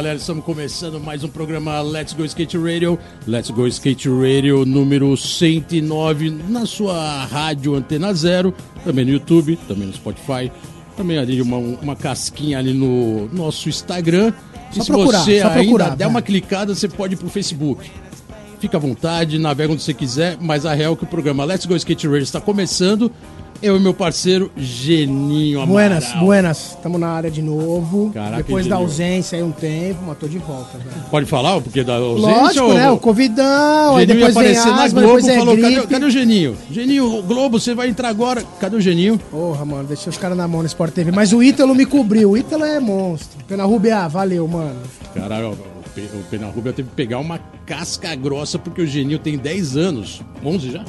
Galera. Estamos começando mais um programa Let's Go Skate Radio. Let's Go Skate Radio número 109 na sua rádio Antena Zero, também no YouTube, também no Spotify, também ali uma, uma casquinha ali no nosso Instagram. Só e se procurar, você só ainda procurar, der vai. uma clicada, você pode ir pro Facebook. Fica à vontade, navega onde você quiser, mas a real é que o programa Let's Go Skate Radio está começando. Eu e meu parceiro Geninho Amaral. Buenas, buenas. Estamos na área de novo. Caraca, Depois da ausência aí um tempo, mas tô de volta, velho. Pode falar o porquê da ausência? Lógico, ou- né? O Covidão, aí depois vem asma, Globo depois é falou: cadê, cadê o Geninho? Geninho, o Globo, você vai entrar agora. Cadê o Geninho? Porra, mano, deixei os caras na mão no Sport TV. Mas o Ítalo me cobriu. O Ítalo é monstro. Pena Rubia, valeu, mano. Caralho, o Pe- o Penarrubia teve que pegar uma casca grossa porque o Geninho tem 10 anos. 11 já?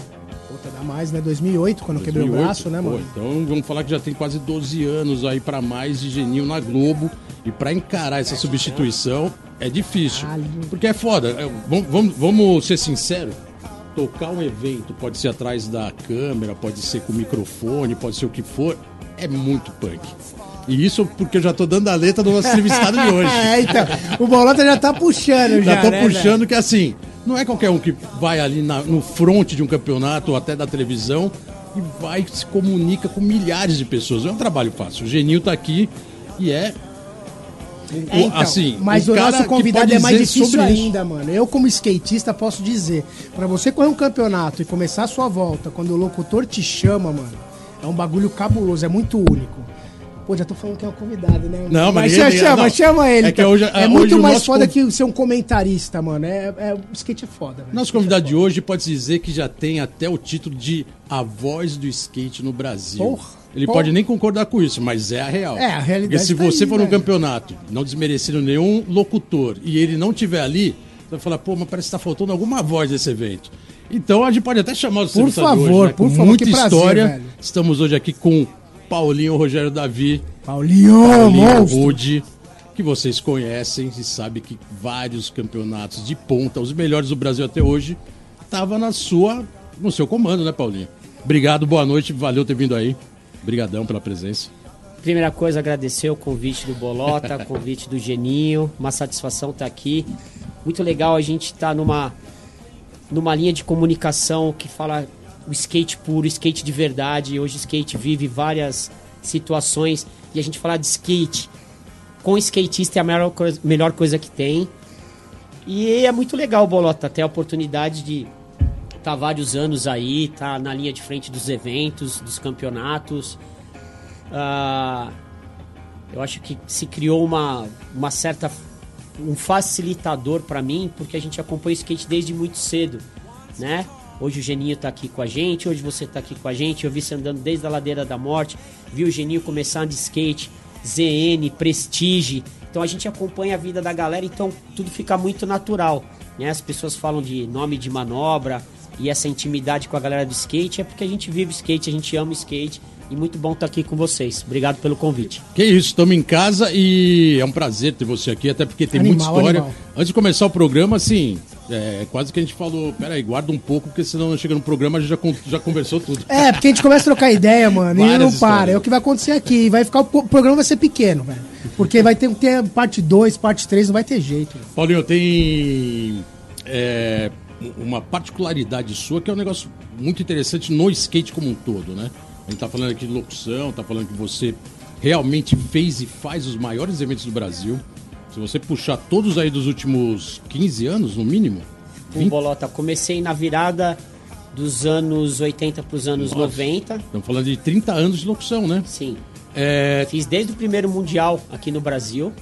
Puta, dá mais, né? 2008, quando eu quebrei o 2008? braço, né, Pô, mano? então vamos falar que já tem quase 12 anos aí pra mais de Geninho na Globo. E pra encarar essa substituição é difícil. Porque é foda. É, vamos, vamos, vamos ser sinceros. Tocar um evento pode ser atrás da câmera, pode ser com microfone, pode ser o que for. É muito punk. E isso porque eu já tô dando a letra do nosso entrevistado de hoje. É, então. O Bolota já tá puxando, já. Já tô né, puxando que assim, não é qualquer um que vai ali na- no front de um campeonato ou até da televisão e vai se comunica com milhares de pessoas. É um trabalho fácil. O Genil tá aqui e é. É, então, assim, mas o o, nosso convidado é mais difícil sobre isso. ainda, mano. Eu, como skatista, posso dizer: pra você correr um campeonato e começar a sua volta quando o locutor te chama, mano, é um bagulho cabuloso, é muito único. Pô, já tô falando que é um convidado, né? Não, mas mas ninguém- chama, chama, não. chama ele. É que hoje- é hoje muito mais nosso foda que ser um comentarista, mano. É, é- o skate é foda, velho. Nosso convidado de hoje pode dizer que já tem até o título de a voz do skate no Brasil. Porra, Ele porra. pode nem concordar com isso, mas é a real. É, a realidade Porque se tá você aí, for num velho. campeonato, não desmerecendo nenhum locutor, e ele não tiver ali, você vai falar, pô, mas parece que tá faltando alguma voz desse evento. Então a gente pode até chamar o Por favor, né, por favor, muita prazer, história. velho. Estamos hoje aqui com Paulinho Rogério Davi, Paulinho, Paulinho. Rude, que vocês conhecem e sabem que vários campeonatos de ponta, os melhores do Brasil até hoje, tava na sua, no seu comando, né, Paulinho? Obrigado, boa noite, valeu ter vindo aí. Obrigadão pela presença. Primeira coisa, agradecer o convite do Bolota, o convite do Geninho. Uma satisfação estar aqui. Muito legal a gente estar numa, numa linha de comunicação que fala o skate puro, o skate de verdade. Hoje o skate vive várias situações e a gente falar de skate com skatista é a melhor coisa, melhor coisa que tem. E é muito legal, Bolota, ter a oportunidade de estar vários anos aí, tá na linha de frente dos eventos, dos campeonatos. Ah, eu acho que se criou uma, uma certa um facilitador para mim, porque a gente acompanha o skate desde muito cedo, né? Hoje o Geninho tá aqui com a gente, hoje você tá aqui com a gente, eu vi você andando desde a ladeira da morte, vi o Geninho começar de skate, ZN, Prestige. Então a gente acompanha a vida da galera, então tudo fica muito natural, né? As pessoas falam de nome de manobra e essa intimidade com a galera do skate é porque a gente vive skate, a gente ama skate e muito bom estar aqui com vocês. Obrigado pelo convite. Que isso, estamos em casa e é um prazer ter você aqui, até porque tem muita Animal, história. animal. Antes de começar o programa, assim, é, quase que a gente falou, peraí, guarda um pouco, porque senão chega no programa a gente já, já conversou tudo. É, porque a gente começa a trocar ideia, mano, e não para. histórias. É o que vai acontecer aqui. Vai ficar, o pro- programa vai ser pequeno, velho. Porque vai ter que ter parte 2, parte 3, não vai ter jeito. Paulinho, tem é, uma particularidade sua que é um negócio muito interessante no skate como um todo, né? Gente tá falando aqui de locução, tá falando que você realmente fez e faz os maiores eventos do Brasil. Se você puxar todos aí dos últimos 15 anos, no mínimo, O Bolota, comecei na virada dos anos 80 para os anos Nossa. 90. estamos falando de 30 anos de locução, né? Sim. É, Fiz desde o primeiro Mundial aqui no Brasil,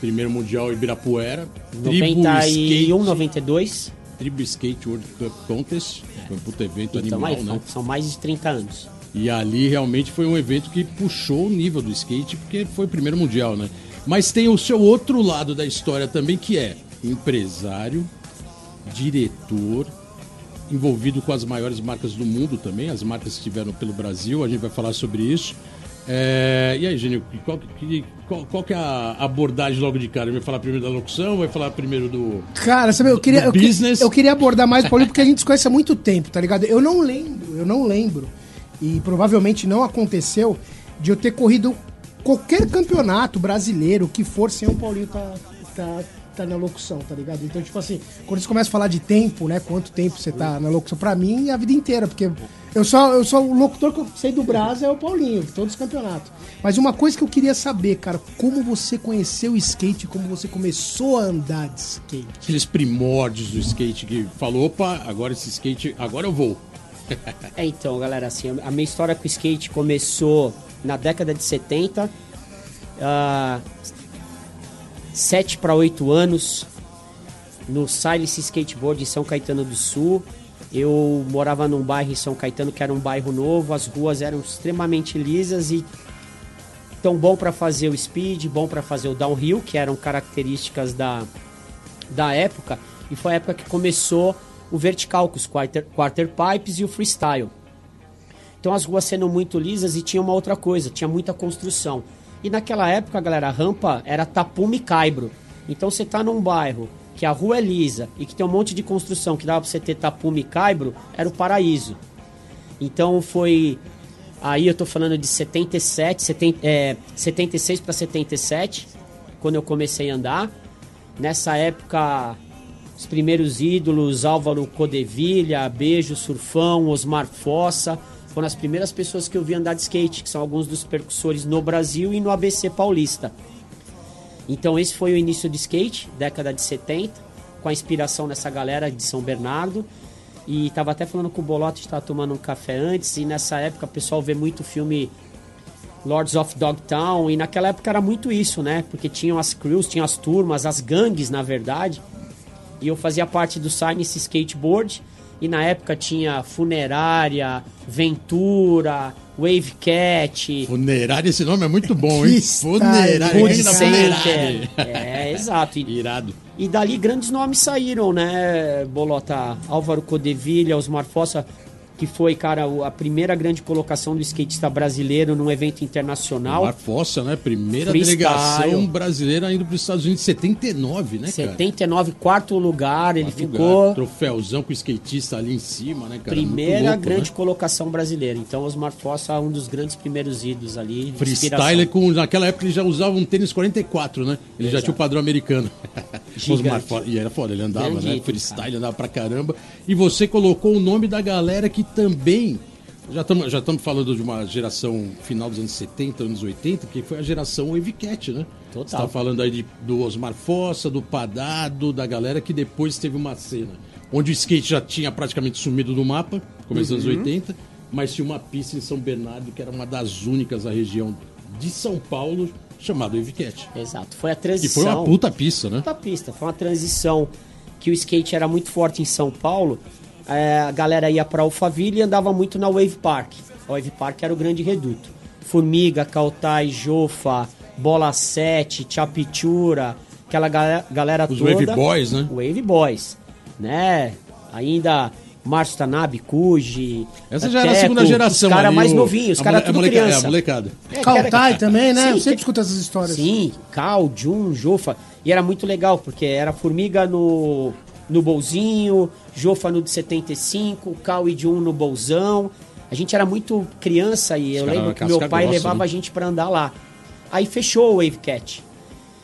primeiro Mundial Ibirapuera, Tribo 91, Skate, 92. Tribo Skate World Cup Contest, foi um puto evento Então, animal, aí, né? são mais de 30 anos. E ali realmente foi um evento que puxou o nível do skate, porque foi o primeiro mundial, né? Mas tem o seu outro lado da história também, que é empresário, diretor, envolvido com as maiores marcas do mundo também, as marcas que estiveram pelo Brasil, a gente vai falar sobre isso. É, e aí, Gênio, qual, que- qual, qual que é a abordagem logo de cara? Vai falar primeiro da locução, vai falar primeiro do. Cara, sabe, eu queria, eu, business. eu queria abordar mais o Paulinho porque a gente se conhece há muito tempo, tá ligado? Eu não lembro, eu não lembro, e provavelmente não aconteceu, de eu ter corrido qualquer campeonato brasileiro que for sem o Paulinho tá, tá, tá na locução, tá ligado? Então, tipo assim, quando você começa a falar de tempo, né? Quanto tempo você tá na locução, pra mim, é a vida inteira, porque eu só, eu só o locutor que eu sei do Brasa é o Paulinho, todos os campeonatos. Mas uma coisa que eu queria saber, cara, como você conheceu o skate, como você começou a andar de skate? Aqueles primórdios do skate que falou, opa, agora esse skate, agora eu vou. É, então, galera, assim, a minha história com o skate começou na década de 70. ah, sete para oito anos, no Silence Skateboard em São Caetano do Sul. Eu morava num bairro em São Caetano que era um bairro novo, as ruas eram extremamente lisas e tão bom para fazer o speed, bom para fazer o downhill, que eram características da, da época. E foi a época que começou o vertical, com os quarter, quarter pipes e o freestyle. Então as ruas sendo muito lisas e tinha uma outra coisa, tinha muita construção. E naquela época, galera, a rampa era tapume caibro. Então você tá num bairro que a rua é lisa e que tem um monte de construção que dava pra você ter tapume caibro, era o paraíso. Então foi. Aí eu tô falando de 77, 70, é, 76 para 77, quando eu comecei a andar. Nessa época, os primeiros ídolos, Álvaro Codevilha, Beijo, Surfão, Osmar Fossa, foram as primeiras pessoas que eu vi andar de skate, que são alguns dos percussores no Brasil e no ABC Paulista. Então esse foi o início do skate, década de 70, com a inspiração nessa galera de São Bernardo. E tava até falando com o Bolota, a gente tava tomando um café antes, e nessa época o pessoal vê muito filme Lords of Dogtown, e naquela época era muito isso, né? Porque tinham as crews, tinham as turmas, as gangues, na verdade. E eu fazia parte do Science Skateboard, e na época tinha Funerária, Ventura, Wave Cat, Funerária, esse nome é muito bom, hein? Funerária, da Center. É, exato. E, Irado. e dali grandes nomes saíram, né, Bolota? Álvaro Codevilha, Osmar Fossa, que foi, cara, a primeira grande colocação do skatista brasileiro num evento internacional. Mar Fossa, né? Primeira Freestyle. delegação brasileira indo para os Estados Unidos em 79, né, cara? 79, quarto lugar, ele Quarto ficou lugar, Troféuzão com o skatista ali em cima, né, cara? primeira louco, grande né? colocação brasileira. Então, Osmar Fossa é um dos grandes primeiros ídolos ali. Freestyle inspiração. com. Naquela época ele já usava um tênis 44, né? Ele já Exato. tinha o padrão americano. Osmar Fossa- E era foda, ele andava, Grande né? Freestyle, cara. andava pra caramba. E você colocou o nome da galera que também. Já estamos já tamo falando de uma geração final dos anos 70, anos 80, que foi a geração Wave Cat, né? Total. Você tá falando aí de- do Osmar Fossa, do Padado, da galera que depois teve uma cena onde o skate já tinha praticamente sumido do mapa, começo dos Uhum. anos 80, mas tinha uma pista em São Bernardo que era uma das únicas da região de São Paulo, chamada Cat. Exato. Foi a Que transição. foi uma puta pista, né? puta pista. Foi uma transição que o skate era muito forte em São Paulo. É, a galera ia pra Alphaville e andava muito na Wave Park. A Wave Park era o grande reduto. Formiga, Cautai, Jofa, Bola 7, Chapitura, aquela galera, galera Os toda. Wave Boys, né? Wave Boys, né? Ainda Márcio Tanabe, Cuji. Essa já era a segunda Teco, geração. Os caras mais novinhos, os caras tudo molecada- criança. É, a molecada. É, também, né? Sim, eu sempre que- escuto essas histórias. Sim, Cal, Jun, Jofa. E era muito legal, porque era Formiga no, no bolzinho, Jofa no de 75, Cal e Jun no bolzão. A gente era muito criança e eu lembro que meu pai grossa, levava né? a gente pra andar lá. Aí fechou o Wave Cat.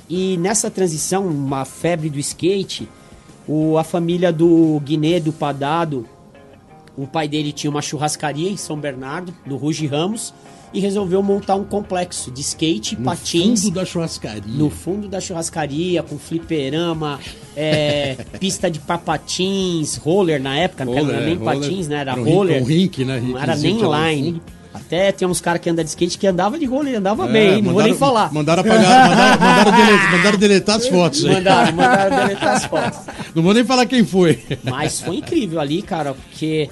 E nessa transição, uma febre do skate, o, a família do Guiné, do Padado, o pai dele tinha uma churrascaria em São Bernardo, no Ruge Ramos, e resolveu montar um complexo de skate, No patins, fundo da churrascaria. no fundo da churrascaria, com fliperama, é, pista de papatins, roller na época, não Roller, era é, nem roller. patins, né? Era Era roller. um rink, né? Não era nem era no line. fundo. Até tem uns caras que andam de skate que andava de roller, andava É, bem, não vou nem falar. Mandaram apagar, mandaram, mandaram, deletar, mandaram deletar as fotos aí. Mandaram, mandaram deletar as fotos. Não vou nem falar quem foi. Mas foi incrível ali, cara, porque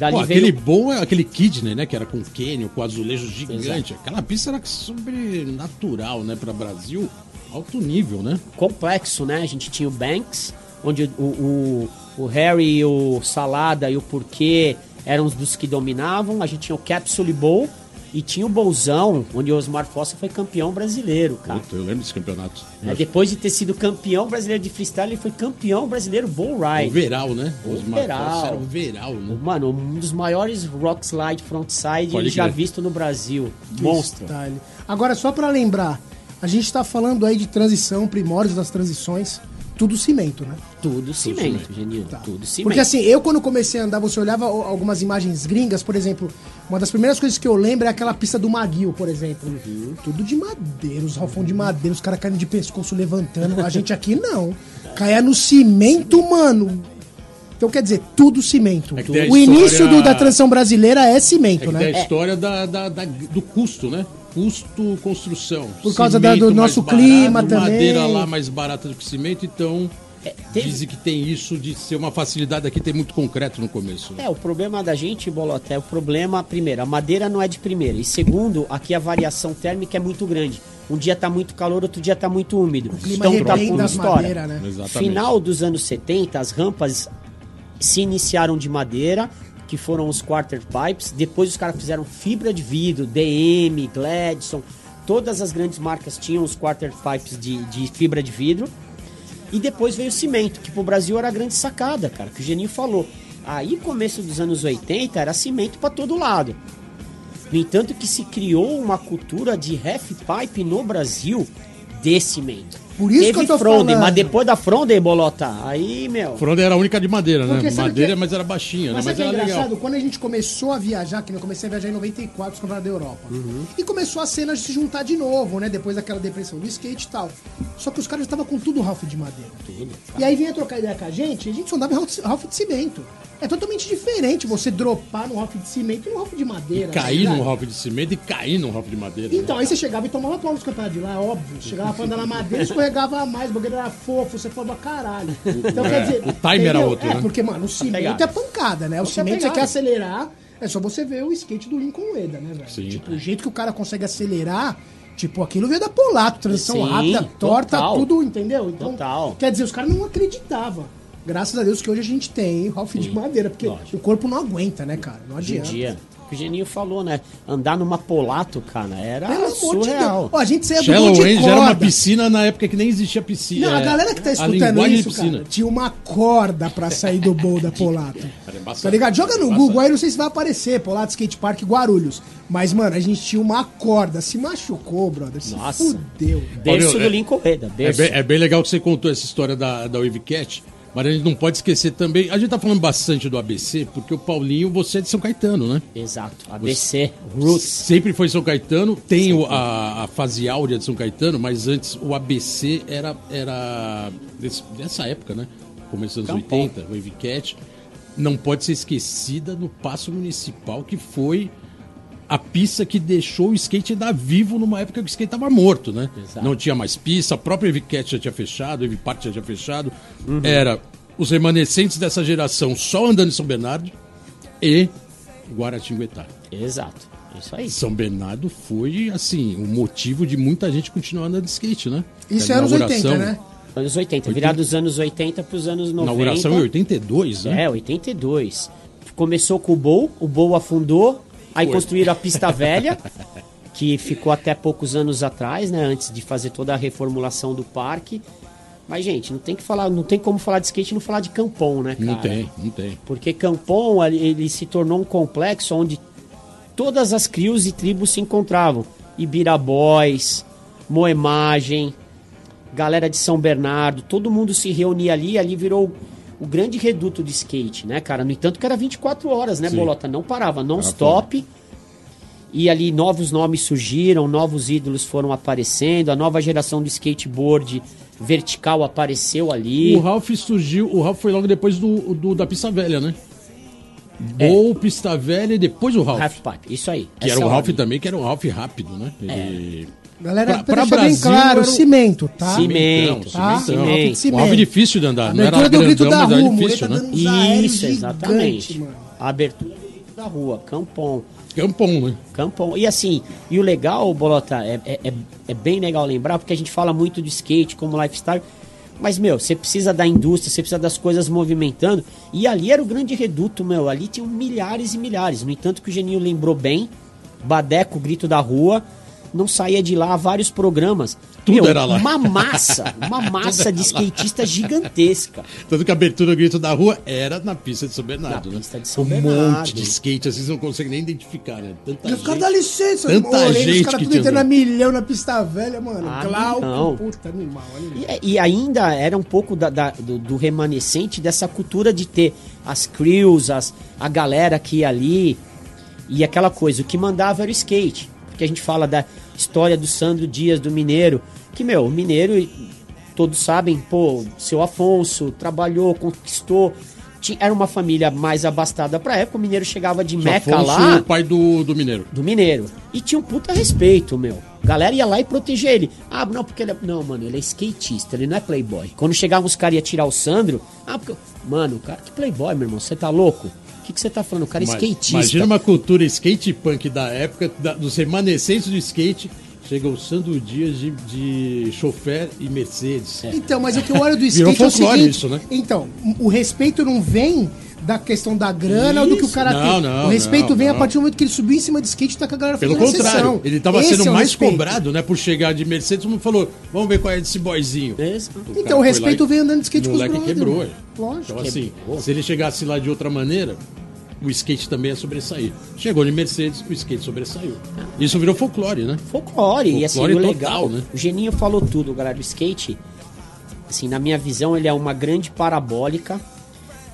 Dali Pô, veio- aquele bom é aquele Kidney, né? Que era com Canyon, com azulejo gigante. Aquela pista era sobrenatural, né? Pra Brasil, alto nível, né? complexo, né? A gente tinha o Banks, onde o, o, o Harry o Salada e o Porquê eram os dos que dominavam. A gente tinha o Capsule Bowl e tinha o Bolzão, onde o Osmar Fossa foi campeão brasileiro, cara. Puta, eu lembro desse campeonato. É, depois de ter sido campeão brasileiro de freestyle, ele foi campeão brasileiro bull O ride. Veral, né? Os Veral. Marcos era o Veral, né? Mano, um dos maiores rock slide frontside Pode já crer. visto no Brasil. Monstro. Freestyle. Agora, só pra lembrar, a gente tá falando aí de transição, primórdios das transições, tudo cimento, né? Tudo cimento, Genil. Tá. Tudo cimento. Porque assim, eu quando comecei a andar, você olhava algumas imagens gringas, por exemplo, uma das primeiras coisas que eu lembro é aquela pista do Maguil, por exemplo. Uhum. Tudo de madeira, os ralfão de madeira, os caras caindo de pescoço levantando. A gente aqui não. Caia no cimento, mano. Então quer dizer, tudo cimento. É o início história- do- da transição brasileira é É cimento, que né? tem a história da, da- da- do custo, né? Custo construção. Por causa da- do Cimento nosso clima barato, também. Madeira lá mais barata do que cimento, então É, teve- dizem que tem isso de ser uma facilidade aqui, tem muito concreto no começo. né? É, o problema da gente, Bolota, é o problema, primeiro, a madeira não é de primeira. E segundo, aqui a variação térmica é muito grande. Um dia tá muito calor, outro dia tá muito úmido. clima então tá história. madeiras, né? Exatamente. Final dos anos 70, as rampas se iniciaram de madeira, que foram os quarter pipes. Depois os caras fizeram fibra de vidro, DM, Gladson. Todas as grandes marcas tinham os quarter pipes de, de fibra de vidro. E depois veio o cimento, que pro Brasil era a grande sacada, cara, que o Geninho falou. Aí, começo dos anos 80, era cimento pra todo lado. No entanto, que se criou uma cultura de half pipe no Brasil de cimento. Por isso Teve que eu tô Fronden, falando. mas depois da Fronden, Bolota, aí, meu... Fronda era a única de madeira, Porque né? sabe Madeira, que- mas era baixinha, Mas né? sabe Mas o que é era engraçado? legal. Quando a gente começou a viajar, que eu comecei a viajar em 94, os campeonatos da Europa. Uhum. E começou a cena de se juntar de novo, né? Depois daquela depressão do skate e tal. Só que os caras estavam com tudo Ralph de madeira. E aí vinha trocar ideia com a gente, e a gente só andava em Ralph- de cimento. É totalmente diferente você dropar no Ralph de cimento e no Ralph de madeira. Cair tá num ligado? Ralph de cimento e cair num Ralph de madeira. Então, né? aí você chegava e tomava pau nos campeonatos de lá, é óbvio. Chegava pra andar na madeira, escorregava mais, o bagulho era fofo, você falava caralho. Então, quer dizer. o time era outro, É, né? porque, mano, o cimento pegada. é pancada, né? O Outra cimento você quer acelerar, é só você ver o skate do Lincoln Ueda, né, velho? Sim. Tipo, o jeito que o cara consegue acelerar. Tipo, aquilo veio da Polato, transição Sim, rápida, torta, total. tudo, entendeu? Então, Total. quer dizer, os caras não acreditavam. Graças a Deus que hoje a gente tem Ralph de madeira, porque lógico. o corpo não aguenta, né, cara? Não Hoje em adianta. dia, que o Geninho falou, né? Andar numa Polato, cara, era Pelo amor de Deus. surreal. Ó, a gente saía do Shallow monte de End era uma corda. piscina na época que nem existia piscina. Não, a é, galera que tá escutando isso, cara, tinha uma corda pra sair do bowl da Polato. Era embaçado. Tá ligado? Joga no. Google aí, não sei se vai aparecer, Polato Skate Park Guarulhos. Mas, mano, a gente tinha uma corda, se machucou, brother. Se Nossa. fudeu. Berço do é- Lincoln Reda, É bem, é bem legal que você contou essa história da, da Wave Cat, mas a gente não pode esquecer também. A gente tá falando bastante do ABC, porque o Paulinho, você é de São Caetano, né? Exato. ABC, Roots. Sempre foi São Caetano, tem o- a, a fase áurea de São Caetano, mas antes o ABC era, era desse- dessa época, né? Começo dos anos Campão. 80, Wave Cat. Não pode ser esquecida no Passo Municipal, que foi a pista que deixou o skate ainda vivo numa época que o skate estava morto, né? Exato. Não tinha mais pista, a própria Wave Cat já tinha fechado, a Wave Park já tinha fechado. Uhum. Era os remanescentes dessa geração só andando em São Bernardo e Guaratinguetá. Exato. Isso aí. São Bernardo foi, assim, o motivo de muita gente continuar andando de skate, né? Isso A é anos 80, inauguração- né? Anos 80, virado dos anos 80 pros anos 90. Inauguração em 82, né? É, 82. Começou com o Bowl, o Bowl afundou, aí Foi. construíram a pista velha, que ficou até poucos anos atrás, né, antes de fazer toda a reformulação do parque. Mas gente, não tem que falar, não tem como falar de skate e não falar de Campon, né, cara? Não tem, não tem. Porque Campon ele se tornou um complexo onde todas as crios e tribos se encontravam. Ibirabois, Moemagem, galera de São Bernardo, todo mundo se reunia ali, ali virou o grande reduto de skate, né, cara? No entanto que era 24 horas, né, Sim. Bolota? Não parava, não stop. E ali novos nomes surgiram, novos ídolos foram aparecendo, a nova geração do skateboard vertical apareceu ali. O Ralph surgiu, o Ralph foi logo depois do, do- da pista velha, né? É. Ou pista velha e depois o Ralph. Half pipe, isso aí. Que Essa era é o a Ralph também, que era um Ralph rápido, né? Ele... Galera, Pra- pra, bem Brasil, claro, era o- cimento, tá? Cimento, tá? Cimento. Um cimento. Ralph difícil de andar, não era do grito grandão, da mas era rua, difícil, mureta né? aéreos Isso, exatamente. mano. A abertura do da rua, Campon. Campão, né? Campão. E assim, e o legal, Bolota, é, é, é, é bem legal lembrar, porque a gente fala muito de skate como lifestyle, mas, meu, você precisa da indústria, você precisa das coisas movimentando. E ali era o grande reduto, meu. Ali tinham milhares e milhares. No entanto, que o Geninho lembrou bem, Badeco, Grito da Rua, não saía de lá vários programas. Tudo era lá. Uma massa, uma massa de skatista gigantesca. Tanto que a abertura do Grito da Rua era na pista de São Bernardo, Na né? pista de São um Bernardo. monte de skate, assim, você não consegue nem identificar, né? Tanta E os caras gente. dá licença, Tanta olhei, gente os caras tudo entrando a milhão na pista velha, mano. Ah, Glauco, não. puta, animal, animal. E, e ainda era um pouco da- da- do, do remanescente dessa cultura de ter as crews, as, a galera que ia ali. E aquela coisa, o que mandava era o skate. Porque a gente fala da história do Sandro Dias, do Mineiro. Que, meu, o Mineiro, todos sabem, pô, seu Afonso trabalhou, conquistou. Era uma família mais abastada pra época. O Mineiro chegava de Meca Afonso, lá o pai do, do Mineiro. do Mineiro. E tinha um puta respeito, meu. A galera ia lá e protegia ele. Ah, não, porque ele é. Não, mano, ele é skatista, ele não é playboy. Quando chegavam os caras e ia tirar o Sandro. Ah, porque. Mano, cara, que playboy, meu irmão? Você tá louco? Que que você tá falando? O cara é Mas skatista. Imagina uma cultura skate punk da época, da- dos remanescentes do skate. Chega o Sandro Dias de, de chofer e Mercedes. Então, mas o que eu olho do Virou skate é o seguinte... isso, né? Então, o respeito não vem da questão da grana ou do que o Isso. cara Não, tem. não, o respeito não, vem a partir do momento que ele subiu em cima de skate e tá com a galera Pelo contrário, sessão. ele tava Esse sendo é o mais respeito. cobrado, né? Por chegar de Mercedes, todo mundo falou: vamos ver qual é desse boyzinho. Exato. O Então, o respeito veio andando de skate o com os moleque brother, quebrou. mano. é. Lógico. Então, assim, Quebrou. se ele chegasse lá de outra maneira, o skate também ia sobressair. Chegou de Mercedes, o skate sobressaiu. Isso virou folclore, né? Folclore. E assim, Folclore o total, legal. né? O Geninho falou tudo, galera. O skate, assim, na minha visão, ele é uma grande parabólica.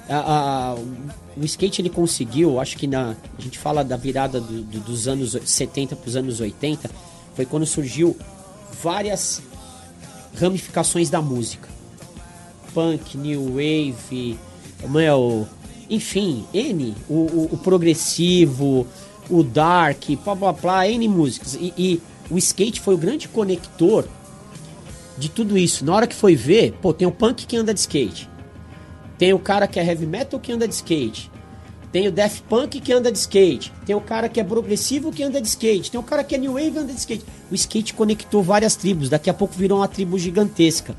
A- a- o skate ele conseguiu, acho que na. A gente fala da virada do- do- dos anos 70 para os anos 80, foi quando surgiu várias ramificações da música. Punk, new wave, meu, enfim, N, o, o- o progressivo, o dark, blá blá blá, N músicas. E, e o skate foi o grande conector de tudo isso. Na hora que foi ver, pô, tem o punk que anda de skate. Tem o cara que é heavy metal que anda de skate. Tem o death punk que anda de skate. Tem o cara que é progressivo que anda de skate. Tem o cara que é new wave e anda de skate. O skate conectou várias tribos. Daqui a pouco virou uma tribo gigantesca.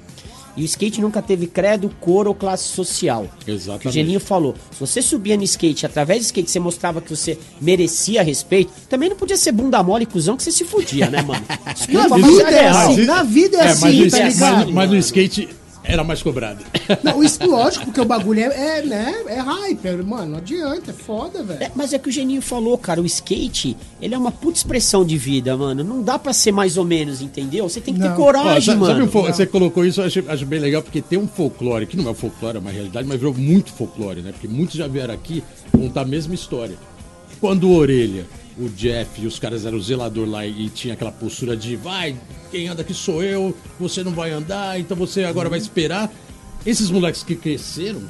E o skate nunca teve credo, cor ou classe social. Exatamente. Que o Geninho falou. Se você subia no skate, através do skate você mostrava que você merecia respeito, também não podia ser bunda mole e cuzão que você se fudia, né, mano? Na Desculpa, mas vida é é real. assim, na vida é, É, assim, mas, tá mas- ligado? mas no skate era mais cobrado. Não, isso, lógico, porque o bagulho é, é, né, é hype, mano, não adianta, é foda, velho. É, mas é que o Geninho falou, cara, o skate, ele é uma puta expressão de vida, mano. Não dá pra ser mais ou menos, entendeu? Você tem que ter Não. Ó, coragem, sabe- sabe mano. um fo- você colocou isso, eu acho, acho bem legal, porque tem um folclore, que não é folclore, é uma realidade, mas virou muito folclore, né? Porque muitos já vieram aqui contar a mesma história. Quando o Orelha, o Jeff e os caras eram zelador lá e tinha aquela postura de vai, quem anda aqui sou eu, você não vai andar, então você agora vai esperar. Esses moleques que cresceram,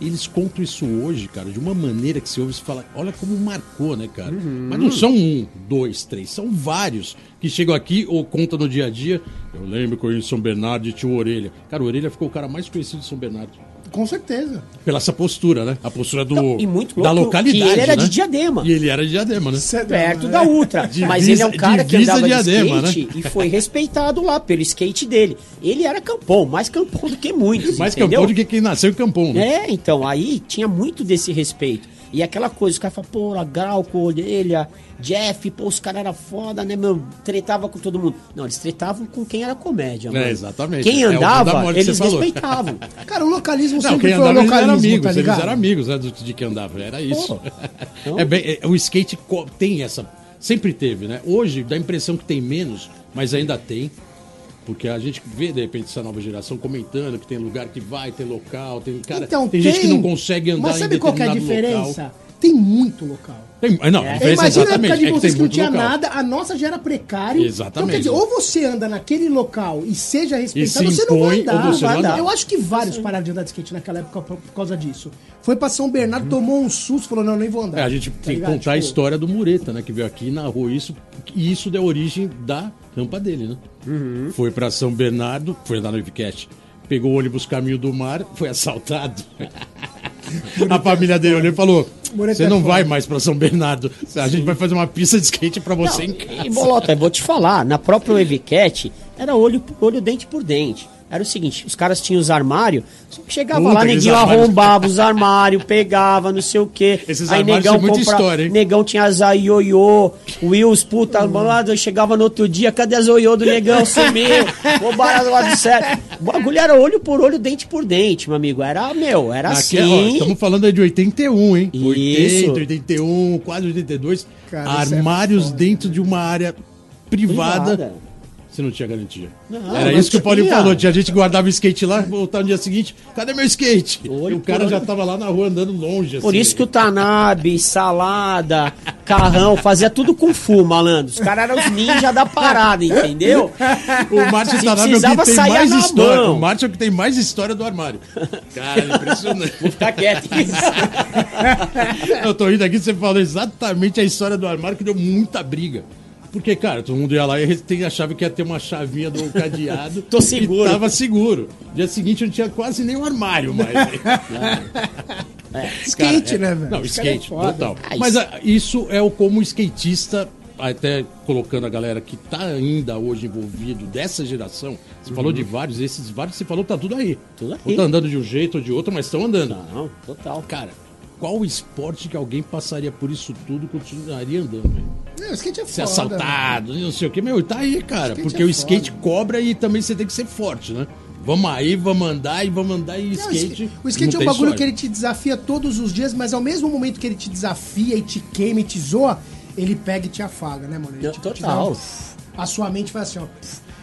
eles contam isso hoje, cara, de uma maneira que você ouve e fala, olha como marcou, né, cara? Mas não são um, dois, três, são vários que chegam aqui ou contam no dia a dia. Eu lembro que eu ia em São Bernardo e tinha o Orelha. Cara, o Orelha ficou o cara mais conhecido de São Bernardo. Com certeza. Pela essa postura, né? A postura do, Não, e muito da louco localidade. que ele era né? de Diadema. E ele era de diadema, né? Perto da Ultra. Divisa- Mas ele é um cara que andava de Diadema, skate e foi respeitado lá pelo skate dele. Ele era campão, mais campão do que muitos, Mais entendeu? campão do que quem nasceu em Campão, né? É, então, aí tinha muito desse respeito. E aquela coisa, os caras falam, pô, Grauco, Orelha, Jeff, pô, os caras eram foda, né, meu? Tretava com todo mundo. Não, eles tretavam com quem era comédia, mano. exatamente. Quem É andava, que eles respeitavam. Cara, o localismo Não, sempre quem foi o andava eles eram localismo, amigos, tá eles eram amigos né, do, de quem andava, era isso. Pô, então- É bem, é, o skate tem essa, sempre teve, né? Hoje dá a impressão que tem menos, mas ainda tem. Porque a gente vê, de repente, essa nova geração comentando que tem lugar que vai, tem local, tem cara. Então, tem, gente que não consegue andar Mas sabe em qual é a diferença? local. Tem muito local. Tem, ah, não, a É. diferença Imagina a exatamente época de é que vocês tem que não tinha local. nada, a nossa já era precário. Exatamente. Então, quer dizer, ou você anda naquele local e seja respeitado, E se você não vai impõe, andar. você não anda. Eu acho que vários pararam de andar de skate naquela época por, por causa disso. Foi pra São Bernardo, tomou um susto, falou, não, nem vou andar. É, a gente Tá tem que contar a Tipo, história do Mureta, né? Que veio aqui e narrou isso. E isso deu origem da rampa dele, né? Uhum. Foi pra São Bernardo, foi andar no Ivcast. Pegou o ônibus caminho do mar, foi assaltado. a família dele olhou e falou: Você não vai mais pra São Bernardo. A gente vai fazer uma pista de skate pra você em casa. E Bolota, eu vou te falar, na própria Evicat era olho, por olho dente por dente. Era o seguinte, os caras tinham os armários, chegava Puta, lá, neguinho armários. arrombava os armários, pegava, não sei o quê. Esses Aí armários negão comprava- história, hein? Negão tinha as ioiô, Wills, puta, lá, eu chegava no outro dia, cadê as ioiô do negão? Sumiu, roubaram lá do sério. O bagulho era olho por olho, dente por dente, meu amigo. Era, meu, era Aqui, assim. estamos falando aí de 81, hein? Isso. 80, 81, quase 82. Cara, é armários foda. dentro de uma área privada. Privada. Você não tinha garantia. Não, Era não isso que o Paulinho falou. Tinha gente que guardava o skate lá, voltava no dia seguinte, cadê meu skate? Olho e o cara por já olho. tava lá na rua andando longe. Por assim. isso que o Tanabe, salada, carrão, fazia tudo com fu, malandro. Os caras eram os ninjas da parada, entendeu? O Márcio Se Tanabe é o que tem mais história. mão. O Márcio é o que tem mais história do armário. Cara, impressionante. Vou ficar quieto. Eu tô rindo aqui, você falou exatamente a história do armário que deu muita briga. Porque, cara, todo mundo ia lá e tem achava que ia ter uma chavinha do cadeado. Tô seguro. E tava seguro. Dia seguinte não tinha quase nem um armário mais. Skate, Cara, é- né, velho? Não, é skate, foda. total. Ah, Mas isso- ah, isso é o como o skatista, até colocando a galera que tá ainda hoje envolvido dessa geração. Você falou de vários, esses vários você falou, tá tudo aí. Tudo aí. Ou tá andando de um jeito ou de outro, mas estão andando. Não, total. Cara, qual esporte que alguém passaria por isso tudo e continuaria andando, velho? É, o skate é Ser foda. assaltado, não sei o que, meu, tá aí, cara. Skate porque é o skate foda. cobra e também você tem que ser forte, né? Vamos aí, vamos andar e vamos andar e Não, skate. o skate é não um bagulho história. que ele te desafia todos os dias, mas ao mesmo momento que ele te desafia e te queima e te zoa, ele pega e te afaga, né, mano? Ele Não, te- total. te dá a sua mente faz assim, ó.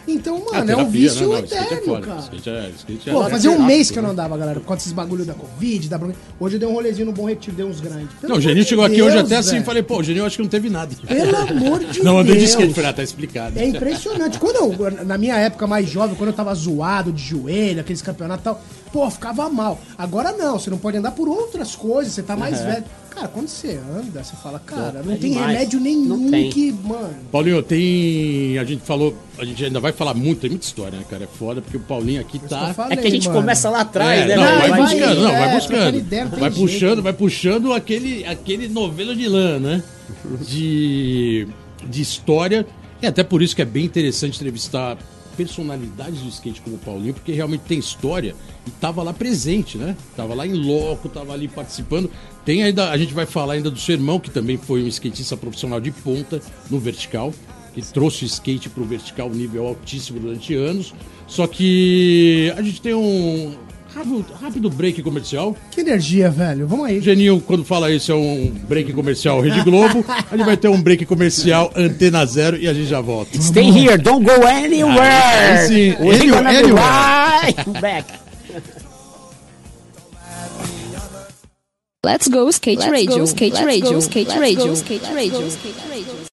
Então, Ah, mano, é um terapia, vício né? Não, skate é eterno, foda. cara. Skate é, skate é- Pô, é fazia um rápido, mês que eu né? não andava, galera, por conta desses bagulho da Covid, da bronquite. Hoje eu dei um rolezinho no Bom Retiro, dei uns grandes. Pelo Não, o Geninho chegou aqui hoje Deus, até assim e velho. falei, pô, o Geninho acho que não teve nada. Pelo amor de Não andei de Deus. skate, falei, ah, tá explicado. É impressionante. Quando eu, na minha época mais jovem, quando eu tava zoado de joelho, aqueles campeonatos e tal, pô, ficava mal. Agora não, você não pode andar por outras coisas, você tá mais velho. Cara, quando você anda, você fala, cara, não é tem demais. remédio nenhum tem. que, mano. Paulinho, tem. A gente falou. A gente ainda vai falar muito, tem muita história, né, cara? É foda, porque o Paulinho aqui tá. falei, É que a gente mano. começa lá atrás, É, né? não, vai, vai- buscando, não, é, vai trocando buscando. ideia, não vai jeito. puxando, vai puxando aquele, aquele novelo de lã, né? De, de história. E até por isso que é bem interessante entrevistar personalidades do skate como o Paulinho, porque realmente tem história e tava lá presente, né? Tava lá em loco, tava ali participando. Tem ainda, a gente vai falar ainda do seu irmão, que também foi um skatista profissional de ponta no vertical, que trouxe o skate pro vertical nível altíssimo durante anos. Só que a gente tem um rápido, rápido break comercial. Que energia, velho. Vamos aí. O Geninho, quando fala isso, é um break comercial Rede Globo. A gente vai ter um break comercial Antena Zero e a gente já volta. Stay here, don't go anywhere. Aí sim, We're anywhere, anywhere. right back. Let's go skate radio, skate radio, skate radio, skate radio, skate radio.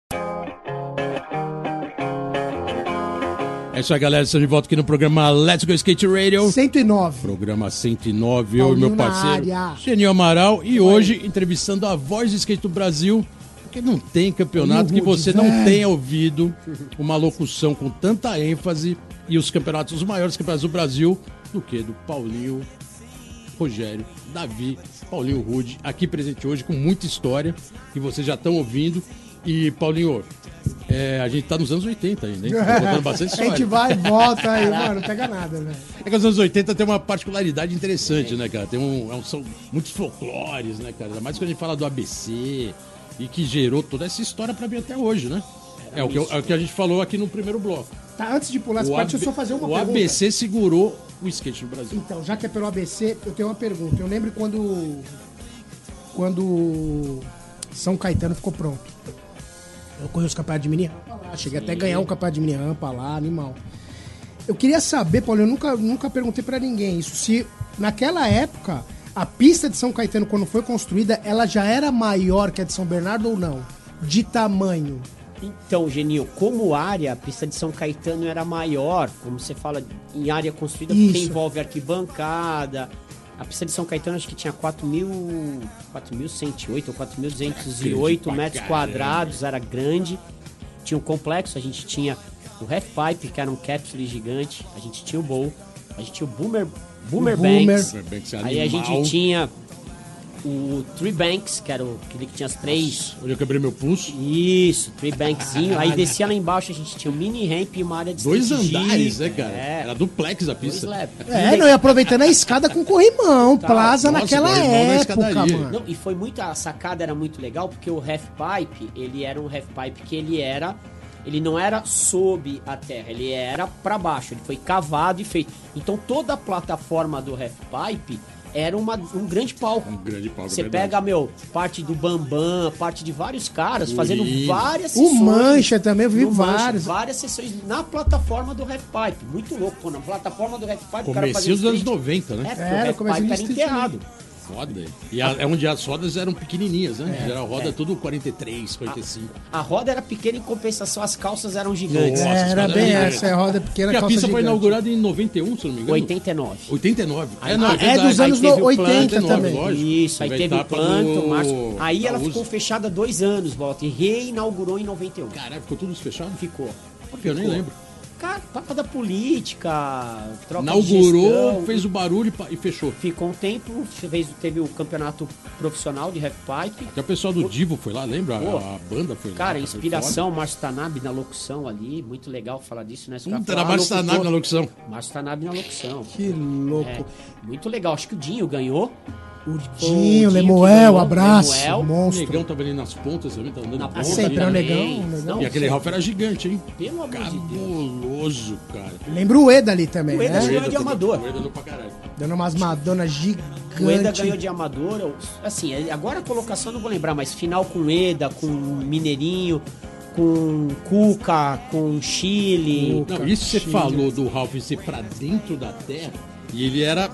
É isso aí, galera. Estamos de volta aqui no programa Let's Go Skate Radio. 109. Programa 109, eu e Paulinho meu parceiro. Geninho Amaral. E hoje entrevistando a voz do skate do Brasil. Porque não tem campeonato que Paulinho você Rude, não velho. tenha ouvido uma locução com tanta ênfase e os campeonatos, os maiores campeonatos do Brasil, do que do Paulinho, Rogério, Davi, Paulinho Rude, aqui presente hoje com muita história que vocês já estão ouvindo. E, Paulinho, é, a gente tá nos anos 80 ainda, hein? Tá bastante A gente história. vai e volta aí, mano. Não pega nada, velho. É que os anos 80 tem uma particularidade interessante, né, cara? Tem um, é um- são muitos folclores, né, cara? Ainda mais quando a gente fala do ABC e que gerou toda essa história pra vir até hoje, né? É o, que, é o que a gente falou aqui no primeiro bloco. Tá, antes de pular essa O, parte, deixa eu só fazer uma o pergunta. ABC segurou o skate no Brasil. Então, já que é pelo ABC, eu tenho uma pergunta. Eu lembro quando. Quando São Caetano ficou pronto. Eu conheço os campeonatos de mini rampa lá. Cheguei até a ganhar um campeonato de mini rampa lá, animal. Eu queria saber, Paulo, eu nunca, nunca perguntei pra ninguém isso. Se naquela época a pista de São Caetano, quando foi construída, ela já era maior que a de São Bernardo ou não? De tamanho. Então, Geninho, como área, a pista de São Caetano era maior, como você fala, em área construída, porque Isso. envolve arquibancada. A pista de São Caetano acho que tinha 4.000 4.108 ou 4.208 pra metros quadrados, era grande. Tinha um complexo, a gente tinha o Half Pipe, que era um capsule gigante, a gente tinha o Bowl, a gente tinha o Boomer, Boomer Boomer. Banks, Boomer Banks aí a gente tinha o Three Banks, que era o, aquele que tinha as três. Onde eu quebrei meu pulso. Isso, Three Bankzinho. Aí descia lá embaixo, a gente tinha um mini ramp e uma área de Dois andares, né, cara? É, Era duplex a pista. É, não, e aproveitando a escada com corrimão, Tá. plaza Nossa, naquela na época, escadaria. mano. Não, e foi muito. A sacada era muito legal porque o half pipe, ele era um half pipe que ele era. Ele não era sob a terra, ele era pra baixo. Ele foi cavado e feito. Então toda a plataforma do half pipe era uma, um grande palco. Um grande palco, Você é verdade. pega, meu, parte do Bambam, parte de vários caras fazendo Uribe. várias O Mancha também, eu vi vários. várias sessões na plataforma do half pipe. Muito louco, pô. Na plataforma do half pipe, o cara fazia Comecinho dos anos street. 90, né? É, Era, o comecinho pipe era enterrado. Foda. E a- é onde as rodas eram pequenininhas, né? É, Era a roda tudo 43, 45. A roda era pequena em compensação, as calças eram gigantes. Nossa, É, era cara, bem era essa, é roda pequena, Porque a calça pista foi gigante. inaugurada em 91, se não me engano. 89. 89. Aí- não, ah, é verdade. dos anos Aí teve o 80 plano, também. lógico. Isso, aí Teve a o planto, do- março. Aí ela da ficou fechada dois anos, volta, e reinaugurou em 91. Caralho, ficou tudo fechado? Ficou. Porque eu nem lembro. Cara, papo da política, troca de Inaugurou, gestão. fez o barulho e fechou. Ficou um tempo, fez, teve o campeonato profissional de half pipe. Até o pessoal do Divo foi lá, lembra? Pô. A, a banda foi lá. Cara, inspiração, Márcio Tanabe na locução ali, muito legal falar disso, né? Puta, era Márcio. Tanabe na locução. Márcio Tanabe na locução. Que louco. É, muito legal. Acho que o Dinho ganhou. O o Lemuel, ganhou, abraço, Lemuel. O monstro. negão tava ali nas pontas também, tá andando Na ponta sempre é o ali. negão, também. o negão. Não, E aquele Ralph era gigante, hein? Pelo amor de Deus. Cabuloso, cara. Lembra o Eda ali também, O Eda né? ganhou Ueda de também. amador. O Ueda andou pra caralho. Dando umas Madonna O Eda gigantes. ganhou de amador. Assim, agora a colocação eu não vou lembrar, mas final com Eda, com Mineirinho, com Cuca, com Chile. Não, isso você Chile. falou do Ralph ser pra dentro da terra e ele era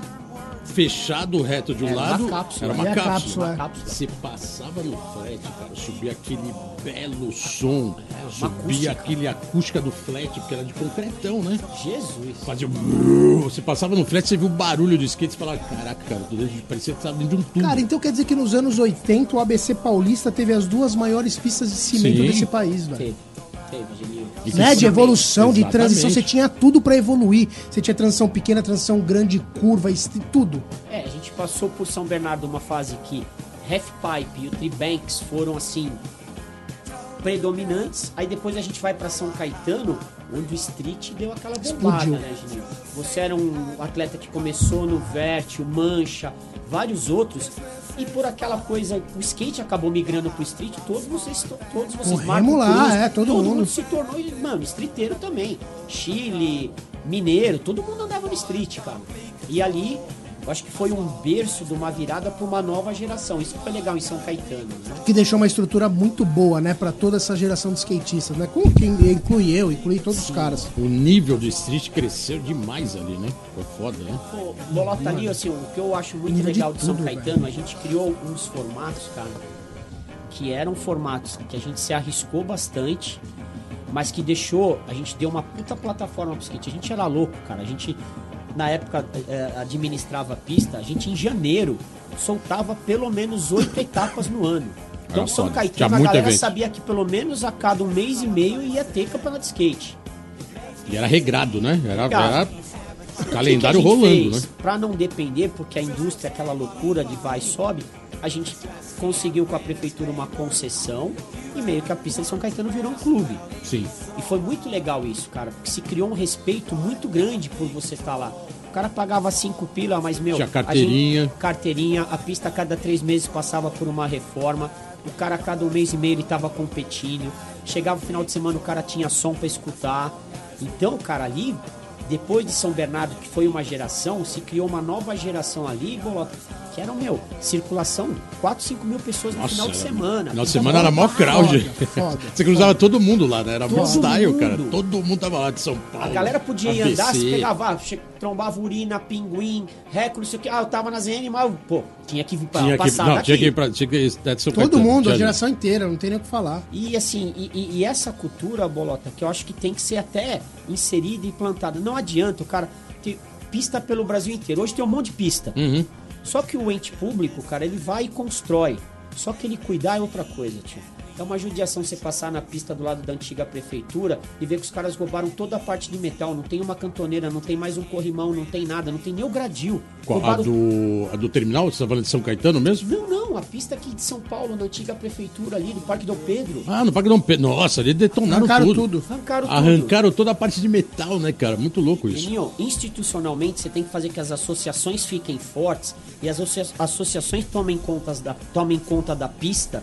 fechado reto de um uma lado. cápsula. Era uma cápsula. cápsula, Uma cápsula. Você passava no flat, cara, subia aquele belo som, É, uma subia acústica. aquele acústica do flat, porque era de concretão, né? Jesus. Fazia. um Você passava no flat, você viu o barulho do skate e falava: Caraca, cara, tô dentro de- parecia que você tava dentro de um tubo. Cara, então quer dizer que nos anos 80 o ABC Paulista teve as duas maiores pistas de cimento Sim. desse país, velho. E que Né, de evolução, de Exatamente. transição, você tinha tudo pra evoluir. Você tinha transição pequena, transição grande, curva, tudo. É, a gente passou por São Bernardo uma fase que Half Pipe e o Tribanks foram assim predominantes. Aí depois a gente vai pra São Caetano, onde o street deu aquela bombada, Explodiu. né, Geninho? Você era um atleta que começou no Vert, o Mancha, vários outros. E por aquela coisa, o skate acabou migrando pro street, todos vocês, todos vocês, O Marco Remo lá, Cruz, é, todo mundo. se tornou, mano, streeteiro também. Chile, Mineiro, todo mundo andava no street, cara. E ali, eu acho que foi um berço de uma virada para uma nova geração. Isso que foi legal em São Caetano, né? Que deixou uma estrutura muito boa, né, pra toda essa geração de skatistas, né? Com quem inclui eu, inclui todos os caras. O nível de street cresceu demais ali, né? Foi foda, né? Pô, Bolota ali, assim, o que eu acho muito de legal de, São tudo, Caetano, a gente criou uns formatos, cara, que eram formatos que a gente se arriscou bastante, mas que deixou, a gente deu uma puta plataforma pro skate. A gente era louco, cara. A gente, na época, eh, administrava a pista, a gente em janeiro soltava pelo menos oito etapas no ano. Então São. Caetano, a galera evento. sabia que pelo menos a cada um mês e meio ia ter campeonato de skate. E era regrado, né? Era, era calendário rolando, né? Pra não depender, porque a indústria é aquela loucura de vai e sobe, a gente conseguiu com a prefeitura uma concessão e meio que a pista de São Caetano virou um clube. Sim. E foi muito legal isso, cara, porque se criou um respeito muito grande por você estar lá. O cara pagava cinco pila, mas meu. Tinha a carteirinha. gente- carteirinha, a pista a cada três meses passava por uma reforma. O cara a cada um mês e meio ele tava competindo. Chegava o final de semana o cara tinha som pra escutar. Então, cara, ali, depois de São Bernardo, que foi uma geração, se criou uma nova geração ali, Bolota, que era, meu, circulação, 4, 5 mil pessoas no Nossa, final de semana. Final de semana era mó crowd. Foda, foda. Você cruzava todo mundo lá, né? Era Todo style, mundo. cara. Todo mundo tava lá de São Paulo. A galera podia ir ABC. andar, se pegava, trombava urina, pinguim, recorde, não sei o que. Ah, eu tava na ZN, mas, pô, tinha que vir pra Tinha que, passar não, tinha que ir pra, tinha que ir Todo Caetano, mundo, a ali. geração inteira, não tem nem o que falar. E assim, e, e- e essa cultura, Bolota, que eu acho que tem que ser até inserida e implantada. Não adianta o cara ter pista pelo Brasil inteiro. Hoje tem um monte de pista. Uhum. Só que o ente público, cara, ele vai e constrói. Só que ele cuidar é outra coisa, tio. É uma judiação você passar na pista do lado da antiga prefeitura e ver que os caras roubaram toda a parte de metal. Não tem uma cantoneira, não tem mais um corrimão, não tem nada, não tem nem o gradil. Qual, a, Roubaram- do, a do terminal? Você tá falando de São Caetano mesmo? Não, não, a pista aqui de São Paulo, na antiga prefeitura ali, do Parque Dom Pedro. Ah, no Parque Dom Pedro. Nossa, ali detonaram Arrancaram tudo. tudo. Arrancaram tudo. Arrancaram toda a parte de metal, né, cara? Muito louco isso. Geninho, institucionalmente você tem que fazer que as associações fiquem fortes e as associa- associações tomem, contas da, tomem conta da pista.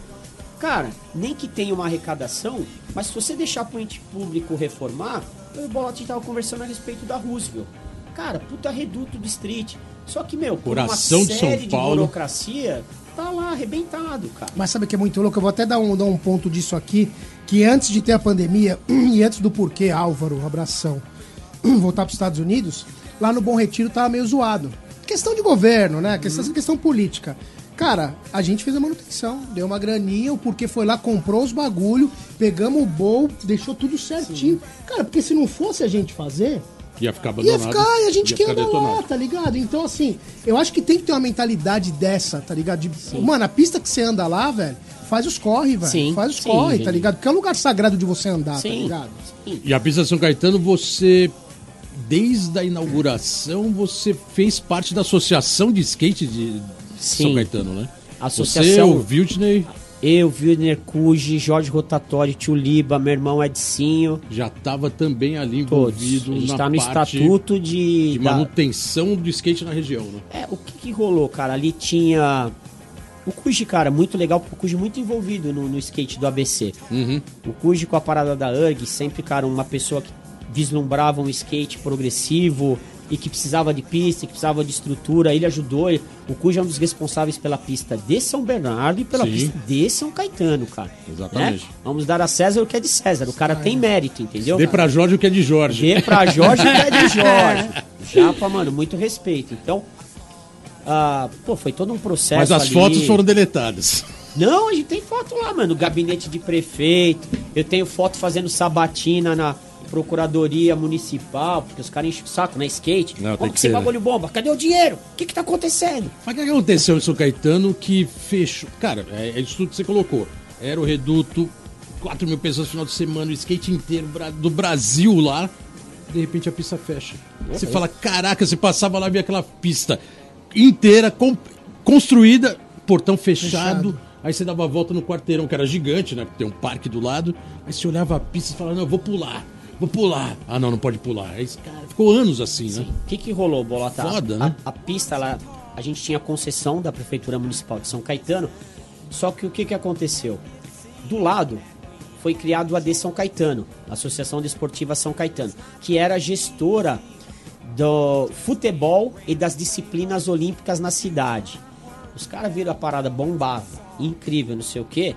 Cara, nem que tenha uma arrecadação, mas se você deixar pro ente público reformar, eu e o Bolatti tava conversando a respeito da Roosevelt. Cara, puta reduto do street. Só que, meu, por Coração uma de São série de Paulo. burocracia, tá lá arrebentado, cara. Mas sabe o que é muito louco? Eu vou até dar um, dar um ponto disso aqui, que antes de ter a pandemia, e antes do porquê, Álvaro, abração, voltar para os Estados Unidos, lá no Bom Retiro tava meio zoado. Questão de governo, né? Questão, questão política. Cara, a gente fez a manutenção, deu uma graninha, o porquê foi lá, comprou os bagulho, pegamos o bowl, deixou tudo certinho. Cara, porque se não fosse a gente fazer, Ia ficar Ia abandonado. ficar e a gente ia que ficar anda lá, tá ligado? Então, assim, eu acho que tem que ter uma mentalidade dessa, tá ligado? De, mano, a pista que você anda lá, velho, faz os corre, velho. Sim, Faz os sim, corre, gente. tá ligado? Porque é um lugar sagrado de você andar, tá Sim. ligado? Sim. E a pista São Caetano, você, desde a inauguração, você fez parte da associação de skate de Sim. São Caetano, né? Associação- Você, o Wildney, Eu, Wilner Cuji, Jorge Rotatório, Tio Liba, meu irmão Edcinho, já estava também ali todos. envolvido A gente na tá no estatuto de. de da- manutenção do skate na região, né? É, o que, que rolou, cara? Ali tinha. O Cuji, cara, muito legal, porque o Cuji muito envolvido no, no skate do ABC. Uhum. O Cuji com a parada da URG, sempre, cara, uma pessoa que vislumbrava um skate progressivo e que precisava de pista, que precisava de estrutura, ele ajudou. O Cuji é um dos responsáveis pela pista de São Bernardo e pela Sim. pista de São Caetano, cara. Exatamente. Né? Vamos dar a César o que é de César. O cara tem mérito, entendeu? Dê pra Jorge o que é de Jorge. Dê pra Jorge o que é de Jorge. Japa, mano, muito respeito. Então, ah, pô, foi todo um processo. Mas as ali. fotos foram deletadas. Não, a gente tem foto lá, mano. Gabinete de prefeito. Eu tenho foto fazendo sabatina na Procuradoria Municipal, porque os caras enchem o saco na skate. Não, Como que que você ser, né? bagulho bomba? Cadê o dinheiro? O que que tá acontecendo? Mas o que aconteceu em São Caetano que fechou? Cara, é, é isso tudo que você colocou. Era o reduto, 4 mil pessoas no final de semana, o skate inteiro do Brasil lá. De repente a pista fecha. Você fala, caraca, você passava lá e via aquela pista inteira, com- construída, portão fechado. Fechado. Aí você dava a volta no quarteirão, que era gigante, né? Porque tem um parque do lado. Aí você olhava a pista e falava, não, eu vou pular, vou pular. Ah, não, não pode pular. Aí, cara, ficou anos assim, né? O que que rolou, Bolota? Foda, a, né? a, a pista lá, a gente tinha concessão da Prefeitura Municipal de São Caetano, só que o que que aconteceu? Do lado foi criado a AD São Caetano, Associação Desportiva São Caetano, que era gestora do futebol e das disciplinas olímpicas na cidade. Os caras viram a parada bombava, incrível, não sei o quê.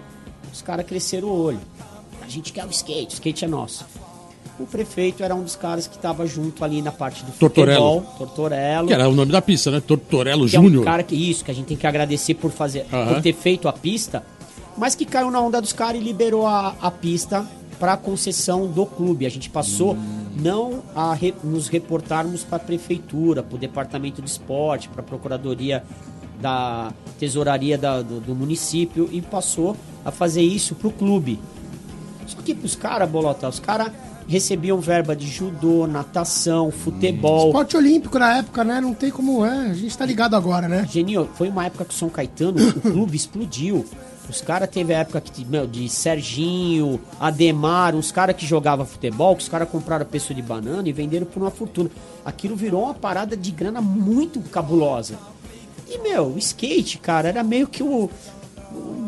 Os caras cresceram o olho. A gente quer o skate, o skate é nosso. O prefeito era um dos caras que estava junto ali na parte do Tortorello. futebol, Tortorello. Que era o nome da pista, né? Tortorello que é um Júnior. cara que isso, que a gente tem que agradecer por fazer, Aham. por ter feito a pista, mas que caiu na onda dos caras e liberou a, a pista para concessão do clube. A gente passou Hum. não a re- nos reportarmos para a prefeitura, para o departamento de esporte, para a procuradoria da tesouraria da- do, do município e passou a fazer isso pro clube. Só que pros caras, Bolota, os caras recebiam verba de judô, natação, futebol. Esporte olímpico na época, né? Não tem como. É, a gente tá ligado agora, né? Genil, foi uma época que o São Caetano, o clube explodiu. Os caras teve a época que, meu, de Serginho, Ademar, uns caras que jogavam futebol, que os caras compraram peço de banana e venderam por uma fortuna. Aquilo virou uma parada de grana muito cabulosa. E, meu, o skate, cara, era meio que o.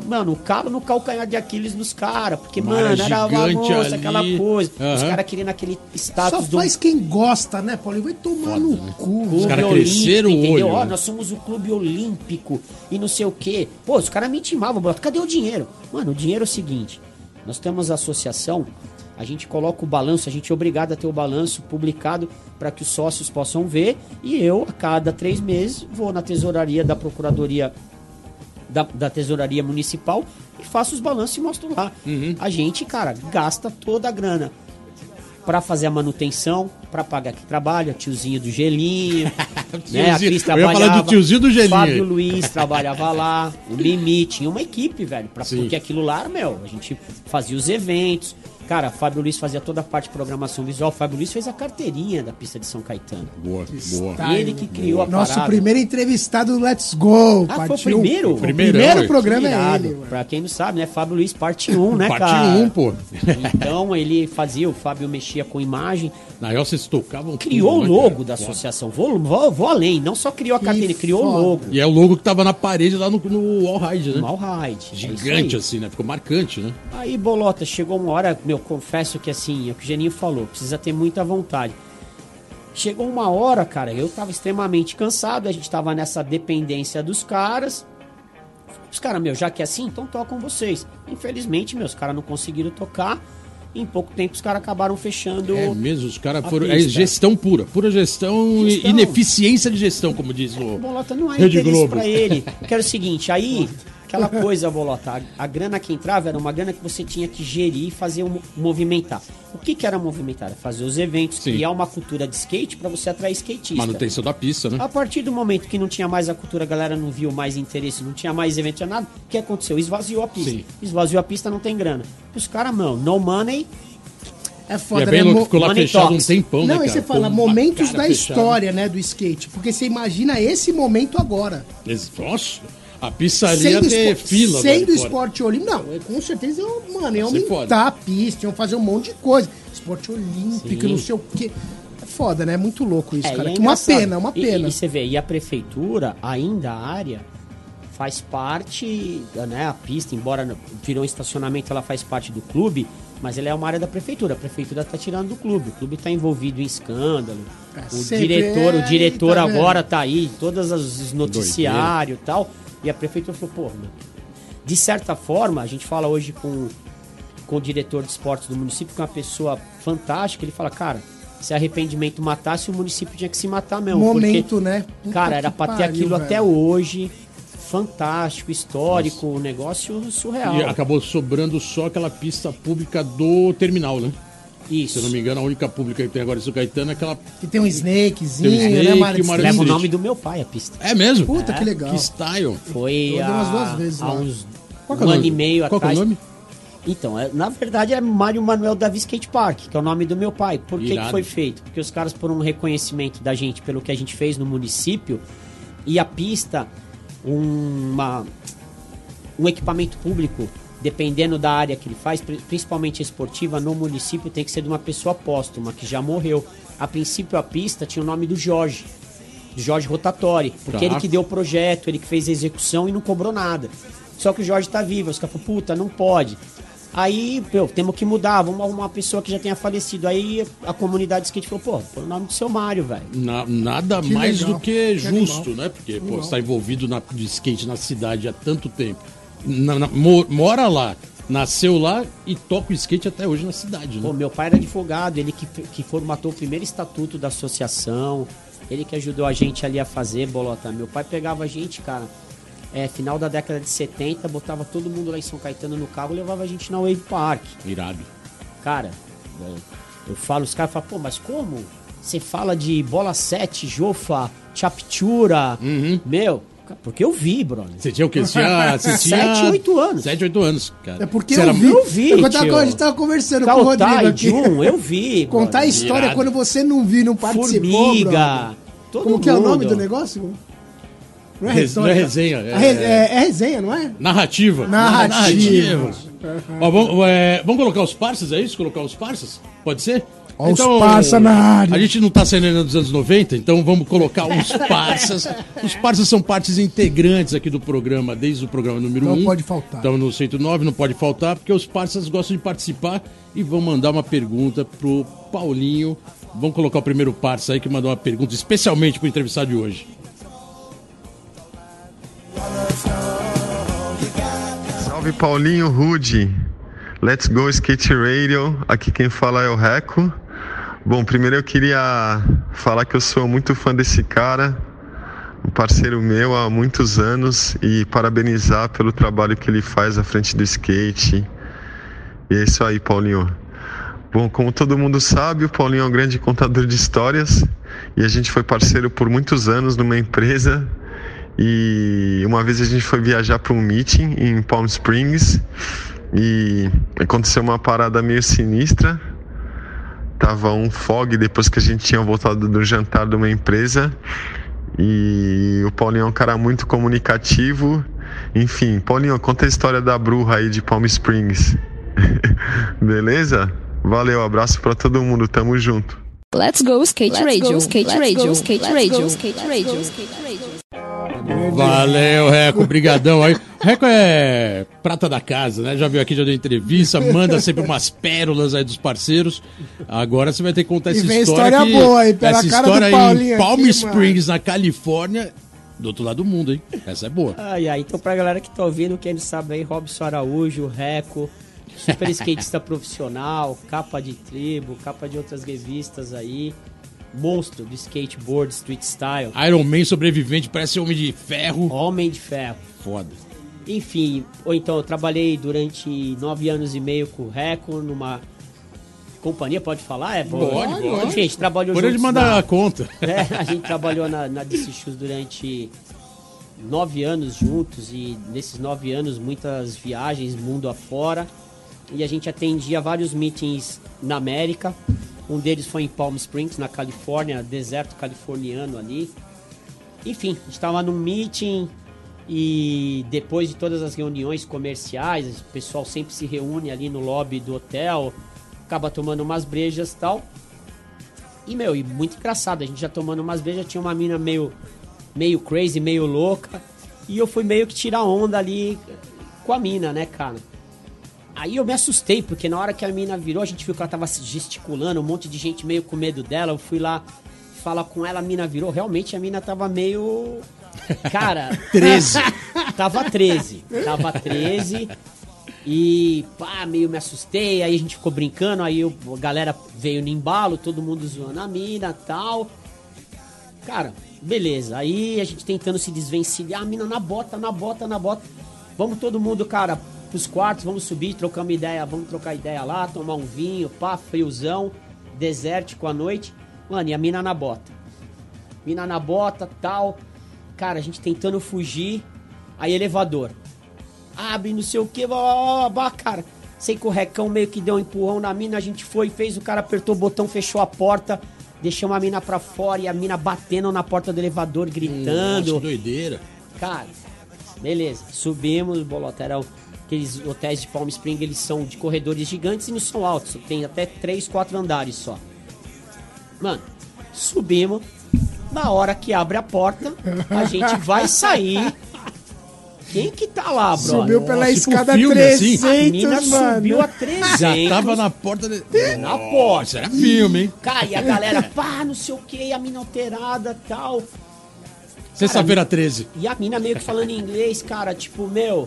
Mano, o calo no calcanhar de Aquiles dos caras. Porque, Mas mano, era uma moça, ali. aquela coisa. Os Aham. caras querendo aquele Só status do faz quem gosta, né, Paulinho? Vai tomar no cu. clube caras olímpico, cresceram o entendeu? olho, Ó, né? nós somos o clube olímpico e não sei o quê. Pô, os caras me intimavam, cadê o dinheiro? Mano, o dinheiro é o seguinte: nós temos a associação, a gente coloca o balanço, a gente é obrigado a ter o balanço publicado para que os sócios possam ver. E eu, a cada três meses, vou na tesouraria da Procuradoria da, da Tesouraria Municipal e faço os balanços e mostro lá. A gente, cara, gasta toda a grana para fazer a manutenção, para pagar que trabalha, tiozinho do gelinho, né? A Cris eu ia falar trabalhava, do tiozinho do Geninho. Fábio Luiz trabalhava lá, o Mimi, tinha uma equipe, velho, pra, Sim. porque aquilo lá, meu, a gente fazia os eventos. Cara, Fábio Luiz fazia toda a parte de programação visual. Fábio Luiz fez a carteirinha da pista de São Caetano. Boa, boa. Ele que criou a Nosso parada. primeiro entrevistado do Let's Go. Ah, foi o parte primeiro? um. O primeiro ué. programa Irado. é ele. Pra quem não sabe, né? Fábio Luiz, parte 1, né, Parte cara? 1, pô. Então ele fazia, o Fábio mexia com imagem, Na real, vocês tocavam criou o tudo, né, logo cara? da associação. Vou, vou, vou além, não só criou a carteira, ele criou o logo. E é o logo que tava na parede lá no, no All Ride, né? Mal Ride. é Gigante aí. assim, né? Ficou marcante, né? Aí, Bolota, chegou uma hora, meu, confesso que assim, é o que o Geninho falou, precisa ter muita vontade. Chegou uma hora, cara, eu tava extremamente cansado, a gente tava nessa dependência dos caras. Os caras, meu, já que é assim, então tocam vocês. Infelizmente, meus caras não conseguiram tocar. Em pouco tempo, os caras acabaram fechando. É mesmo, os caras foram. É pista. gestão pura, pura gestão, Gestão. e ineficiência de gestão, como diz O o. Bolota não é Rede Globo. pra ele. Quero o seguinte, aí, aquela coisa, Bolota, a, a grana que entrava era uma grana que você tinha que gerir e fazer um, movimentar. O que que era movimentar? Era fazer os eventos, Sim. criar uma cultura de skate pra você atrair skatista. Manutenção da pista, né? A partir do momento que não tinha mais a cultura, a galera não viu mais interesse, não tinha mais evento, tinha nada, o que aconteceu? Esvaziou a pista. Sim. Esvaziou a pista, não tem grana. Os caras, mano, no money, É E foda, é bem né? louco, ficou lá Money fechado Talks. um tempão, né? Não, cara? aí você fala uma momentos da fechada. história, né, do skate. Porque você imagina esse momento agora. Nossa, a ia ter espo- fila. de fora. esporte olímpico. Não, é, com certeza, iam, mano, ser aumentar a pista, iam fazer um monte de coisa. Esporte olímpico, Sim. não sei o quê. É foda, né? É muito louco isso, É, cara. e é uma pena, uma E- pena. E, você vê, e a prefeitura, ainda a área, faz parte, né, a pista, embora virou um estacionamento, ela faz parte do clube, mas ela é uma área da prefeitura. A prefeitura tá tirando do clube. O clube tá envolvido em escândalo. É, o diretor, é, o diretor tá vendo? agora tá aí, todos os noticiários e tal. E a prefeitura falou, pô, meu, de certa forma, a gente fala hoje com, com o diretor de esportes do município, que é uma pessoa fantástica, ele fala, cara, se arrependimento matasse, o município tinha que se matar mesmo. Momento, porque, né? Puta Cara, era pra ter pariu, aquilo velho. até hoje. Fantástico, histórico, um negócio surreal. E acabou sobrando só aquela pista pública do terminal, né? Isso. Se eu não me engano, a única pública que tem agora em São Caetano é aquela. Que tem um snakezinho, Tem um snake, né, uma Mário? Mario Leva o nome do meu pai, a pista. É mesmo? Puta, que legal. Que style. Foi Eu há, umas duas vezes há uns Qual que é um o ano e meio Qual que é o atrás. nome? Então, é- na verdade é Mário Manuel Davi Skate Park, que é o nome do meu pai. Por que, que foi feito? Porque os caras, por um reconhecimento da gente pelo que a gente fez no município, e a pista, uma, um equipamento público, dependendo da área que ele faz, pri- principalmente esportiva, no município tem que ser de uma pessoa póstuma, que já morreu. A princípio, a pista tinha o nome do Jorge, do Jorge Rotatori, porque Tá. ele que deu o projeto, ele que fez a execução e não cobrou nada. Só que o Jorge tá vivo, os caras falaram, puta, não pode. Aí, meu, temos que mudar, vamos arrumar uma pessoa que já tenha falecido. Aí a comunidade de skate falou, pô, põe o nome do seu Mário, velho. Na- nada Que mais legal. do que Que justo, animal. né? Porque pô, está envolvido na, de skate na cidade há tanto tempo. Na- na- mo- mora lá, nasceu lá e toca o skate até hoje na cidade, né? Pô, meu pai era advogado, ele que, que formatou o primeiro estatuto da associação, ele que ajudou a gente ali a fazer, Bolota. Meu pai pegava a gente, cara, é, final da década de 70, botava todo mundo lá em São Caetano no carro e levava a gente na Wave Park. Irado. Cara, eu, falo, os caras falam, pô, mas como? Você fala de bola 7, jofa, chaptura, meu, porque eu vi, brother. Você tinha o quê? Você tinha, você tinha... Sete, oito anos. 7, 8 anos, cara. É porque Você eu era vi. eu vi, É quando tava- a gente tava conversando com o Rodrigo aqui. Jun, eu vi. Contar a brother. história Irado. quando você não viu, não participou, Formiga. brother. Todo Como que é o nome mundo. do negócio? Não é Res- não é resenha, é- A re- É, é resenha, não é? Narrativa. Narrativa. Ó, vamos, é, vamos colocar os parças, é isso? Colocar os parças? Pode ser? Ó os parça na área. A gente não tá saindo ainda dos anos 90, então vamos colocar os parças. Os parças são partes integrantes aqui do programa, desde o programa número 1. Não pode faltar. Estamos no 109, não pode faltar, porque os parças gostam de participar e vão mandar uma pergunta pro Paulinho. Vamos colocar o primeiro parça aí que mandou uma pergunta especialmente pro entrevistado de hoje. Salve Paulinho Rude, Let's Go Skate Radio, aqui quem fala é o Reco. Bom, primeiro eu queria falar que eu sou muito fã desse cara, um parceiro meu há muitos anos e parabenizar pelo trabalho que ele faz à frente do skate. E é isso aí, Paulinho. Bom, como todo mundo sabe, o Paulinho é um grande contador de histórias e a gente foi parceiro por muitos anos numa empresa. E uma vez a gente foi viajar para um meeting em Palm Springs e aconteceu uma parada meio sinistra. Tava um fog depois que a gente tinha voltado do jantar de uma empresa. E o Paulinho é um cara muito comunicativo. Enfim, Paulinho, conta a história da bruxa aí de Palm Springs. Beleza? Valeu, abraço para todo mundo, tamo junto. Let's go skate radio, skate radio, skate radio, skate radio, skate radio. Valeu, Reco, brigadão aí. Reco é prata da casa, né? Já veio aqui, já deu entrevista, manda sempre umas pérolas aí dos parceiros. Agora você vai ter que contar E essa vem história história que- boa aí, pela essa cara história do aí em Paulinho Palm aqui, Springs, na Califórnia, do outro lado do mundo, hein? Essa é boa. Ai, ai, então pra galera que tá ouvindo, quem não sabe aí, Robson Araújo, Reco, super skatista profissional, capa de tribo, capa de outras revistas aí, monstro do skateboard, street style, Iron Man sobrevivente, parece homem de ferro. homem de ferro. Foda. Enfim, ou então eu trabalhei durante nove anos e meio com o Reco numa companhia, pode falar? É, Pode, pode. Enfim, a gente trabalhou juntos mandar na- a conta. É, a gente trabalhou na, na DC Shoes durante nove anos juntos e nesses nove anos muitas viagens mundo afora e a gente atendia vários meetings na América. Um deles foi em Palm Springs, na Califórnia, deserto californiano ali. Enfim, estava num meeting e depois de todas as reuniões comerciais, o pessoal sempre se reúne ali no lobby do hotel, acaba tomando umas brejas e tal. E, meu, e muito engraçado, a gente já tomando umas brejas, tinha uma mina meio, meio crazy, meio louca. E eu fui meio que tirar onda ali com a mina, né, cara? Aí eu me assustei, porque na hora que a mina virou, a gente viu que ela tava se gesticulando, um monte de gente meio com medo dela. Eu fui lá falar com ela, a mina virou. Realmente a mina tava meio. Cara. 13. tava 13. Tava 13. E pá, meio me assustei. Aí a gente ficou brincando. Aí eu- a galera veio no embalo, todo mundo zoando a mina tal. Cara, beleza. Aí a gente tentando se desvencilhar, a mina na bota, na bota, na bota. Vamos todo mundo, cara, pros quartos, vamos subir, trocamos ideia, vamos trocar ideia lá, tomar um vinho, pá, friozão, desértico à noite. Mano, e a mina na bota. Mina na bota, tal. Cara, a gente tentando fugir. Aí elevador. Abre, não sei o que, blá, cara. Sei que o recão meio que deu um empurrão na mina, a gente foi, fez, o cara apertou o botão, fechou a porta, deixamos a mina pra fora e a mina batendo na porta do elevador, gritando. Nossa, que doideira. Cara, beleza. Subimos, bolota. Aqueles hotéis de Palm Springs, eles são de corredores gigantes e não são altos. Tem até 3, 4 andares só. Mano, subimos. Na hora que abre a porta, a gente vai sair. Quem que tá lá, brother? Subiu pela tipo escada assim. 300, A mina mano. subiu a 300. Já tava na porta de... Na porta. Isso era filme, hein? Cara, e a galera, pá, não sei o que, a mina alterada tal. Sexta-feira 13. E a mina meio que falando em inglês, cara, tipo, meu.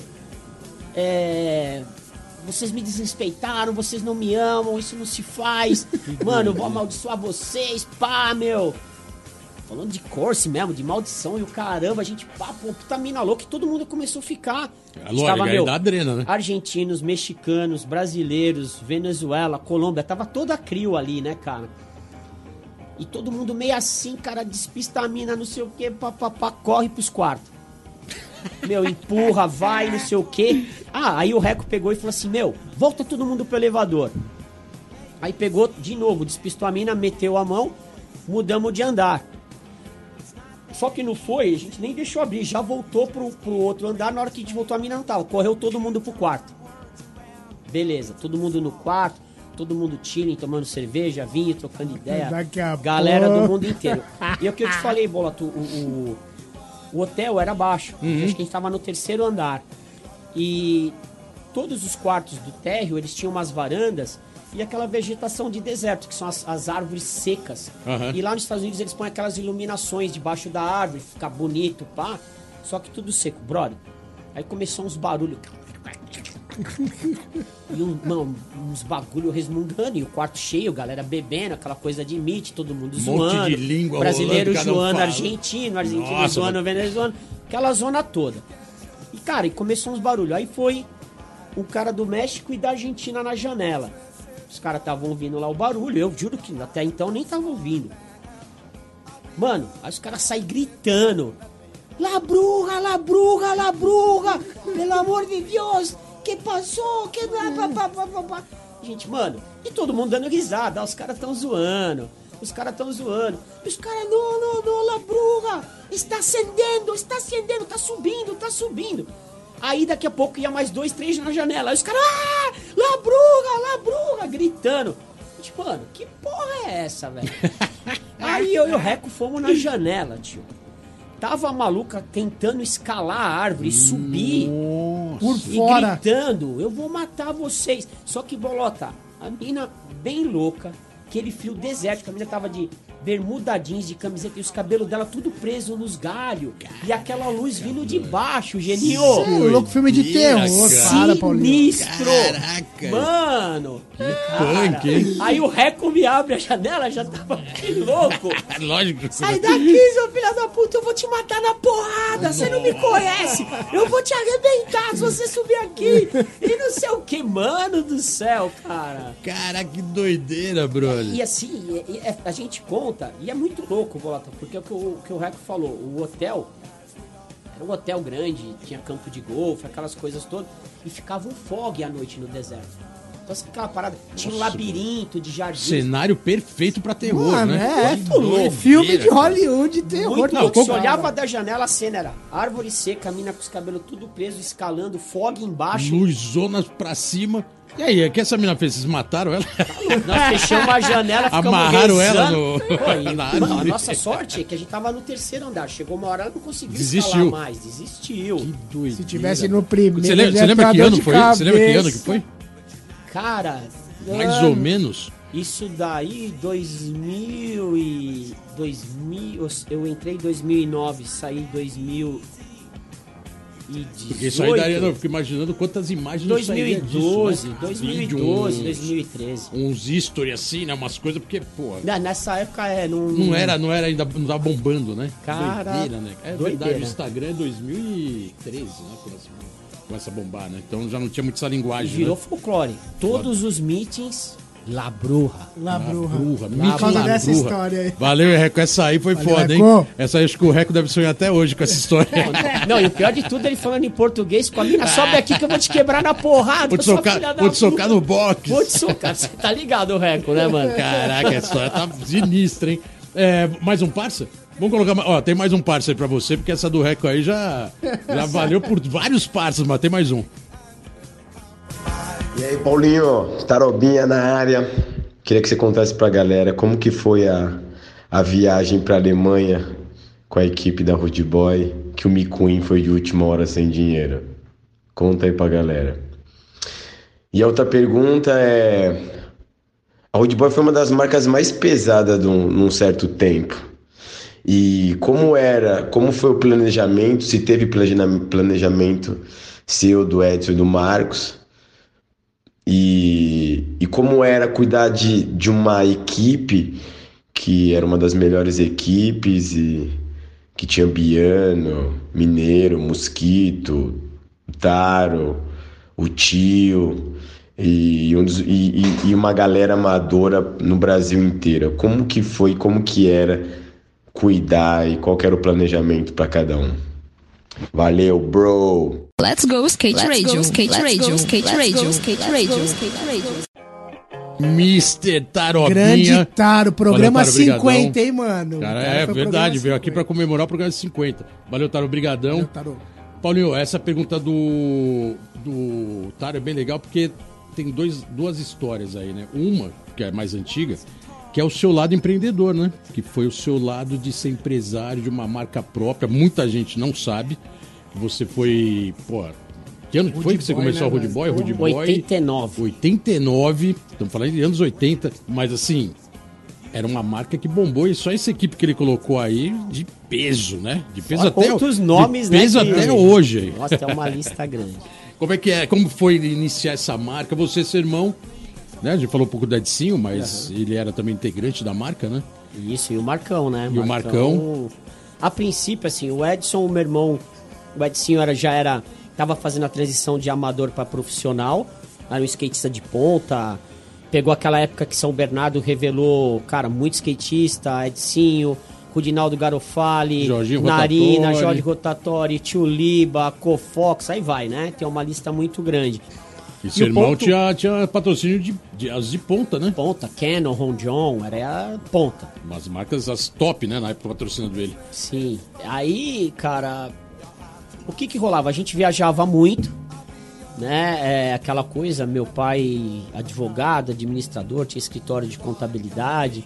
É. Vocês me desrespeitaram, vocês não me amam, isso não se faz. Mano, eu vou amaldiçoar vocês, pá, meu. Falando de corse mesmo, de maldição e o caramba, a gente, pá, pô, puta mina louca, e todo mundo começou a ficar. É lógico, aí dá adrena, né? Argentinos, mexicanos, brasileiros, Venezuela, Colômbia, tava toda a crio ali, né, cara? E todo mundo meio assim, cara, despista a mina, não sei o que, papapá, corre pros quartos. Meu, empurra, vai, não sei o que. Ah, aí o Reco pegou e falou assim: Meu, volta todo mundo pro elevador. Aí pegou de novo, despistou a mina, meteu a mão, mudamos de andar. Só que não foi, a gente nem deixou abrir, já voltou pro, pro outro andar. Na hora que a gente voltou, a mina não tava. Correu todo mundo pro quarto. Beleza, todo mundo no quarto, todo mundo chilling, tomando cerveja, vinho, trocando ideia. Daqui a Galera pouco. do mundo inteiro. E é o que eu te falei, Bolato, o, o, o hotel era baixo. Uhum. Acho que a gente tava no terceiro andar. E todos os quartos do térreo, eles tinham umas varandas e aquela vegetação de deserto, que são as, as árvores secas. Aham. E lá nos Estados Unidos eles põem aquelas iluminações debaixo da árvore, fica bonito, pá. Só que tudo seco, brother. Aí começou uns barulhos. E um, mano, uns bagulho resmungando, e o quarto cheio, galera bebendo, aquela coisa de meet, todo mundo Um monte zoando. de língua brasileiro rolando, um zoando, argentino, argentino Nossa, zoando, venezuelano, aquela zona toda. E cara, e começou uns barulhos. Aí foi um cara do México e da Argentina na janela. Os caras estavam ouvindo lá o barulho, eu juro que até então nem tava ouvindo. Mano, aí os caras saem gritando. La bruja, la bruja, la bruja, pelo amor de Deus, que passou, que... blá. Gente, mano, e todo mundo dando risada, os caras tão zoando, os caras tão zoando. E os caras, não, não, não, la bruja, está acendendo, está acendendo, tá subindo, tá subindo. Aí daqui a pouco ia mais dois, três na janela. Aí os caras, ah, la bruja, la bruja, gritando. Tipo, mano, que porra é essa, velho? Aí eu e o Reco fomos na janela, tio. Tava a maluca tentando escalar a árvore, subir Por e fora. gritando: Eu vou matar vocês. Só que, Bolota, a mina bem louca, aquele frio desértico, a mina tava de bermuda jeans, de camiseta e os cabelos dela tudo preso nos galhos. E aquela luz vindo de baixo, Geninho. Cê é louco filme de terror, cara. cara, Paulinho. Sinistro! Caraca. Mano! punk, hein? Aí o Reco me abre a janela, já tava que louco. Lógico. Sai daqui, seu filho da puta, eu vou te matar na porrada, você não me conhece, eu vou te arrebentar se você subir aqui. E não sei o que, mano do céu, cara. Cara, que doideira, brother. E assim, a gente conta, e é muito louco, Bolota, porque é o que o, que o Reco falou, o hotel era um hotel grande, tinha campo de golfe, aquelas coisas todas, e ficava um fog à noite no deserto. Então, assim, aquela parada, tinha um labirinto de jardim. Cenário perfeito pra terror, Mano, né? é, pô, doideira, filme de cara. Hollywood, terror. Muito Não, louco. Você olhava da janela, a cena era árvore seca, mina com os cabelos tudo preso, escalando, fog embaixo. Luzonas pra cima. E aí, o que essa mina fez? Vocês mataram ela? Nós fechamos a janela, ficamos Amarraram ela rezando. no- Pô, e, mano, a nossa sorte é que a gente tava no terceiro andar. Chegou uma hora, ela não conseguiu Desistiu. escalar mais. Desistiu. Que doideira. Se tivesse no primeiro. Você lembra, você ia lembra que ano de foi? Você lembra que ano que cabeça. foi? Cara... Mais ou menos. Isso daí, 2000 e... 2000... Eu entrei em 2009, saí em 2018. Porque isso aí daria, não, eu fico imaginando quantas imagens não sairia 2012, disso, né? 2012, Vídeo, 2013. uns, history assim, né? Umas coisas, porque, pô, Nessa época é. Não, não era, não era ainda, não tava bombando, né? Cara, Doideira, né? É doideira. verdade, o Instagram é 2013, né? Quando assim, começa a bombar, né? Então já não tinha muito essa linguagem, Virou né? folclore. Todos os meetings, La Bruja. La Bruja. Bruja, Por mito causa La dessa história aí. Valeu, Reco. Essa aí foi Valeu, foda, hein? Reco. Essa aí acho que o Reco deve sonhar até hoje com essa história. Não, e o pior de tudo, ele falando em português com a mina, sobe aqui que eu vou te quebrar na porrada. Vou te socar, vou te socar no box. Vou te socar. Você tá ligado, o Reco, né, mano? Caraca, a história tá sinistra, hein? É, mais um parça? Vamos colocar. Ó, tem mais um parça aí pra você, porque essa do Reco aí já, já valeu por vários parças, mas tem mais um. E aí, Paulinho, Tarobinha na área. Queria que você contasse pra galera como que foi a, a viagem pra Alemanha com a equipe da Rude Boy, que o Miquin foi de última hora sem dinheiro. Conta aí pra galera. E a outra pergunta é: a Rude Boy foi uma das marcas mais pesadas de um- num certo tempo. E como era, como foi o planejamento, se teve plane- planejamento seu, do Edson e do Marcos, e, e como era cuidar de, de uma equipe que era uma das melhores equipes e que tinha Biano, Mineiro, Mosquito, Taro, o Tio e, e- e uma galera amadora no Brasil inteiro. Como que foi, como que era cuidar e qual que era o planejamento para cada um? Valeu, bro! Let's go skate radio, skate radio, skate radio, skate radio, skate radio. Mr. Tarobinha. Grande Taro, programa Valeu, Taro, 50, brigadão. hein, mano? Cara, O é verdade, veio aqui 50. pra comemorar o programa 50. Valeu, Taro, brigadão. Valeu, Taro. Paulinho, essa pergunta do, do Taro é bem legal porque tem dois, duas histórias aí, né? Uma, que é mais antiga, que é o seu lado empreendedor, né? Que foi o seu lado de ser empresário de uma marca própria. Muita gente não sabe. Você foi, pô, que ano que foi que você Boy, começou né, a Rude? Boy? Rude Boy. 89. 89, estamos falando de anos 80, mas assim, era uma marca que bombou e só essa equipe que ele colocou aí de peso, né? De peso até outros de nomes, né, peso que- até hoje. Nossa, tem uma lista grande. Como é que é? Como foi iniciar essa marca? Você, seu irmão, né? A gente falou um pouco do Edinho, mas ele era também integrante da marca, né? Isso, e o Marcão, né? E o Marcão? A princípio, assim, o Edson, o meu irmão, o Edson era, já era. Tava fazendo a transição de amador para profissional, era um skatista de ponta. Pegou aquela época que São Bernardo revelou, cara, muito skatista, Edinho, Rudinaldo Garofali, Jorginho Narina, Rotatori. Jorge Rotatori, Tio Liba, Cofox, aí vai, né? Tem uma lista muito grande. E seu o irmão ponto- tinha, tinha patrocínio de, de, as de ponta, né? Ponta, Canon, Ron John, era a ponta. Umas marcas, as top, né? Na época patrocinando ele. Sim. Aí, cara, o que que rolava? A gente viajava muito, né? É aquela coisa, meu pai advogado, administrador, tinha escritório de contabilidade,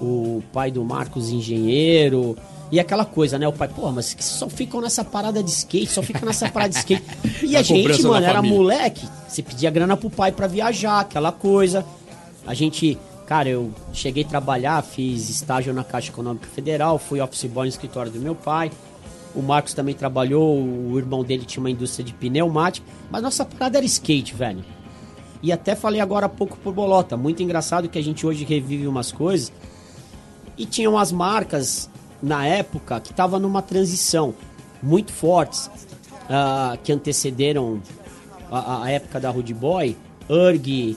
o pai do Marcos engenheiro, e aquela coisa, né? O pai, pô, mas que só ficam nessa parada de skate, só fica nessa parada de skate. E a, A gente, mano, era família. moleque, você pedia grana pro pai pra viajar, aquela coisa. A gente, cara, eu cheguei a trabalhar, fiz estágio na Caixa Econômica Federal, fui office boy no escritório do meu pai. O Marcos também trabalhou, o irmão dele tinha uma indústria de pneumático, mas nossa parada era skate, velho. E até falei agora há pouco por Bolota, muito engraçado que a gente hoje revive umas coisas. E tinham as marcas na época que estavam numa transição muito fortes, ah, que antecederam a, a época da Rude Boy, URG,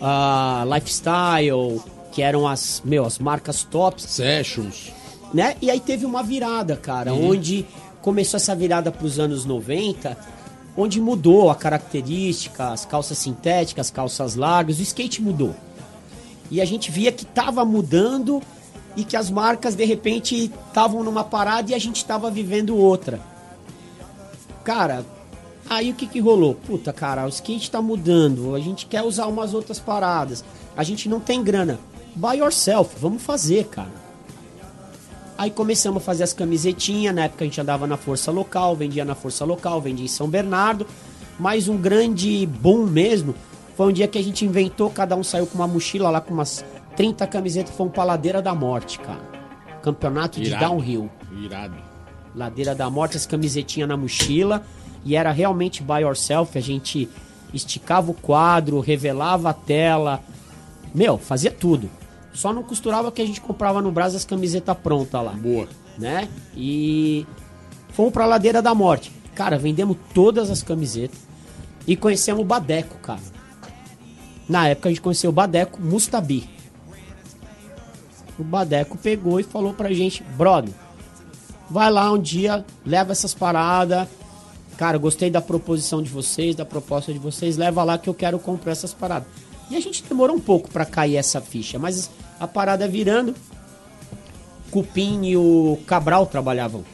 ah, Lifestyle, que eram as, meu, as marcas tops Sessions. né? E aí teve uma virada, cara, onde começou essa virada para os anos 90, onde mudou a característica, as calças sintéticas, calças largas, o skate mudou. E a gente via que tava mudando e que as marcas de repente estavam numa parada e a gente tava vivendo outra. Cara, aí o que que rolou? Puta, cara, o skate tá mudando, a gente quer usar umas outras paradas. A gente não tem grana. Buy yourself, vamos fazer, cara. Aí começamos a fazer as camisetinhas, na época a gente andava na força local, vendia na força local, vendia em São Bernardo. Mas um grande boom mesmo foi um dia que a gente inventou, cada um saiu com uma mochila lá com umas 30 camisetas, foi um pra Ladeira da Morte, cara. Campeonato de Irado. downhill. Irado. Ladeira da Morte, as camisetinhas na mochila. E era realmente buy yourself. A gente esticava o quadro, revelava a tela. Meu, fazia tudo. Só não costurava que a gente comprava no Brás as camisetas prontas lá Boa. né? E fomos pra Ladeira da Morte. Cara, vendemos todas as camisetas e conhecemos o Badeco, cara. Na época a gente conheceu o Badeco Mustabi. O Badeco pegou e falou pra gente, brother, vai lá um dia, leva essas paradas. Cara, gostei da proposição de vocês, da proposta de vocês, leva lá que eu quero comprar essas paradas. E a gente demorou um pouco pra cair essa ficha, mas a parada virando, Cupim e o Cabral trabalhavam.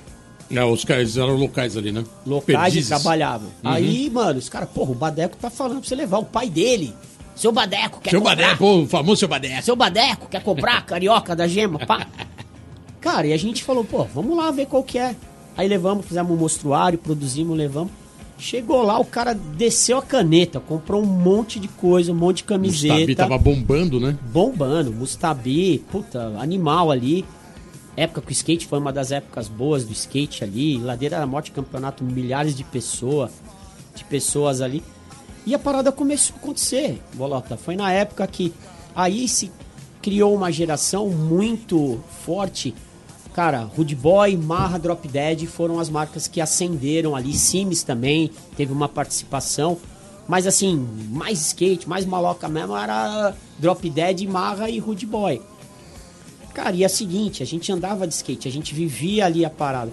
Não, os caras eram locais ali, né? Locais Perdizes. trabalhavam. Uhum. Aí, mano, os caras, porra, o Badeco tá falando pra você levar o pai dele. Seu Badeco quer Seu comprar. Badeco, o famoso seu Badeco. Seu Badeco quer comprar a carioca da gema, pá. Cara, e a gente falou, pô, vamos lá ver qual que é. Aí levamos, fizemos um mostruário, produzimos, levamos. Chegou lá, o cara desceu a caneta, comprou um monte de coisa, um monte de camiseta. tava bombando, né? bombando, Mustabi, puta, animal ali. Época que o skate foi uma das épocas boas do skate ali, Ladeira da Morte, campeonato, milhares de pessoas, de pessoas ali. E a parada começou a acontecer, Bolota. Foi na época que aí se criou uma geração muito forte. Cara, Rude Boy, Marra, Drop Dead foram as marcas que acenderam ali. Sims também teve uma participação. Mas assim, mais skate, mais maloca mesmo era Drop Dead, Marra e Rude Boy. Cara, e é o seguinte, a gente andava de skate, a gente vivia ali a parada.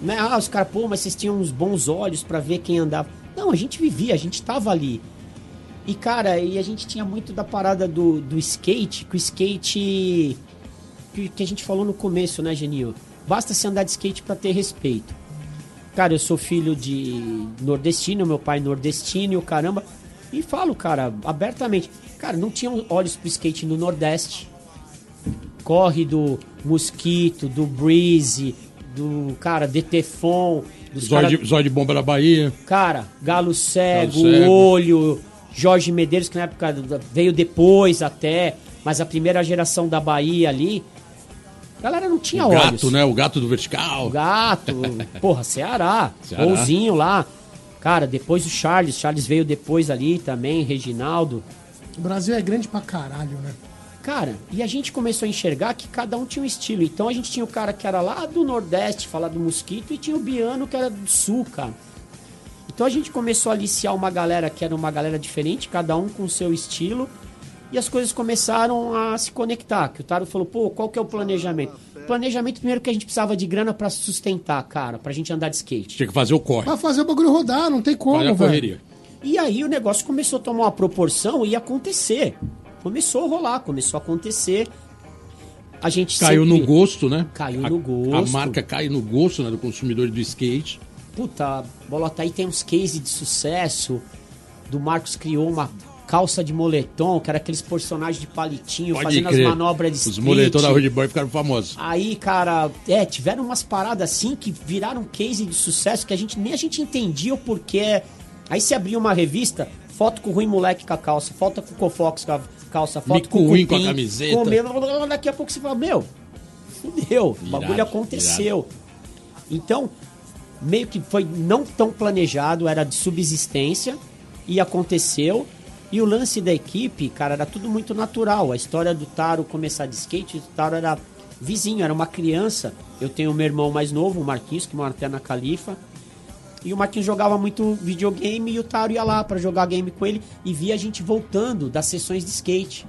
Né? Ah, os caras, pô, mas vocês tinham uns bons olhos pra ver quem andava. Não, a gente vivia, a gente tava ali. E, cara, e a gente tinha muito da parada do, do skate, que o skate. Que, que a gente falou no começo, né, Genil? Basta se andar de skate pra ter respeito. Cara, eu sou filho de nordestino, meu pai nordestino e o caramba. E falo, cara, abertamente. Cara, não tinham olhos pro skate no Nordeste. Corre do Mosquito, do Breeze, do, cara, Detefon, dos Zóio cara, de, de bomba da Bahia. cara, Galo Cego, Galo Cego. Olho, Jorge Medeiros, que na época veio depois até, mas a primeira geração da Bahia ali, a galera não tinha O olhos. gato, né? O gato do vertical. O gato, porra, Ceará, Ceará. Golzinho lá. Cara, depois o Charles, Charles veio depois ali também, Reginaldo. O Brasil é grande pra caralho, né? Cara, e a gente começou a enxergar que cada um tinha um estilo. Então a gente tinha o cara que era lá do Nordeste, falar do mosquito, e tinha o Biano que era do Sul, cara. Então a gente começou a aliciar uma galera que era uma galera diferente, cada um com seu estilo. E as coisas começaram a se conectar. Que o Taro falou, pô, qual que é o planejamento? Planejamento, primeiro que a gente precisava de grana para sustentar, cara, pra gente andar de skate. Tinha que fazer o corre. Pra fazer o bagulho rodar, não tem como, a velho. correria. E aí o negócio começou a tomar uma proporção e acontecer. Começou a rolar, começou a acontecer. A gente Caiu sempre- no gosto, né? Caiu A- no gosto. A marca cai no gosto né, do consumidor do skate. Puta, Bolota aí tem uns cases de sucesso. Do Marcos criou uma calça de moletom, que era aqueles personagens de palitinho, Pode fazendo crer. as manobras de Os skate. moletons da Road Boy ficaram famosos. Aí, cara, é, tiveram umas paradas assim que viraram case de sucesso que a gente nem a gente entendia o porquê. Aí você abria uma revista, foto com o ruim moleque com a calça, foto com o Cofox com a calça, foto Mico com o Ruim com a camiseta. com o meu- daqui a pouco você fala, meu, fudeu, o bagulho Irado, aconteceu. Então, meio que foi não tão planejado, era de subsistência e aconteceu. E o lance da equipe, cara, era tudo muito natural. A história do Taro começar de skate, o Taro era vizinho, era uma criança. Eu tenho meu irmão mais novo, o Marquinhos, que mora até na Califa. E o Marquinhos jogava muito videogame e o Taro ia lá pra jogar game com ele e via a gente voltando das sessões de skate.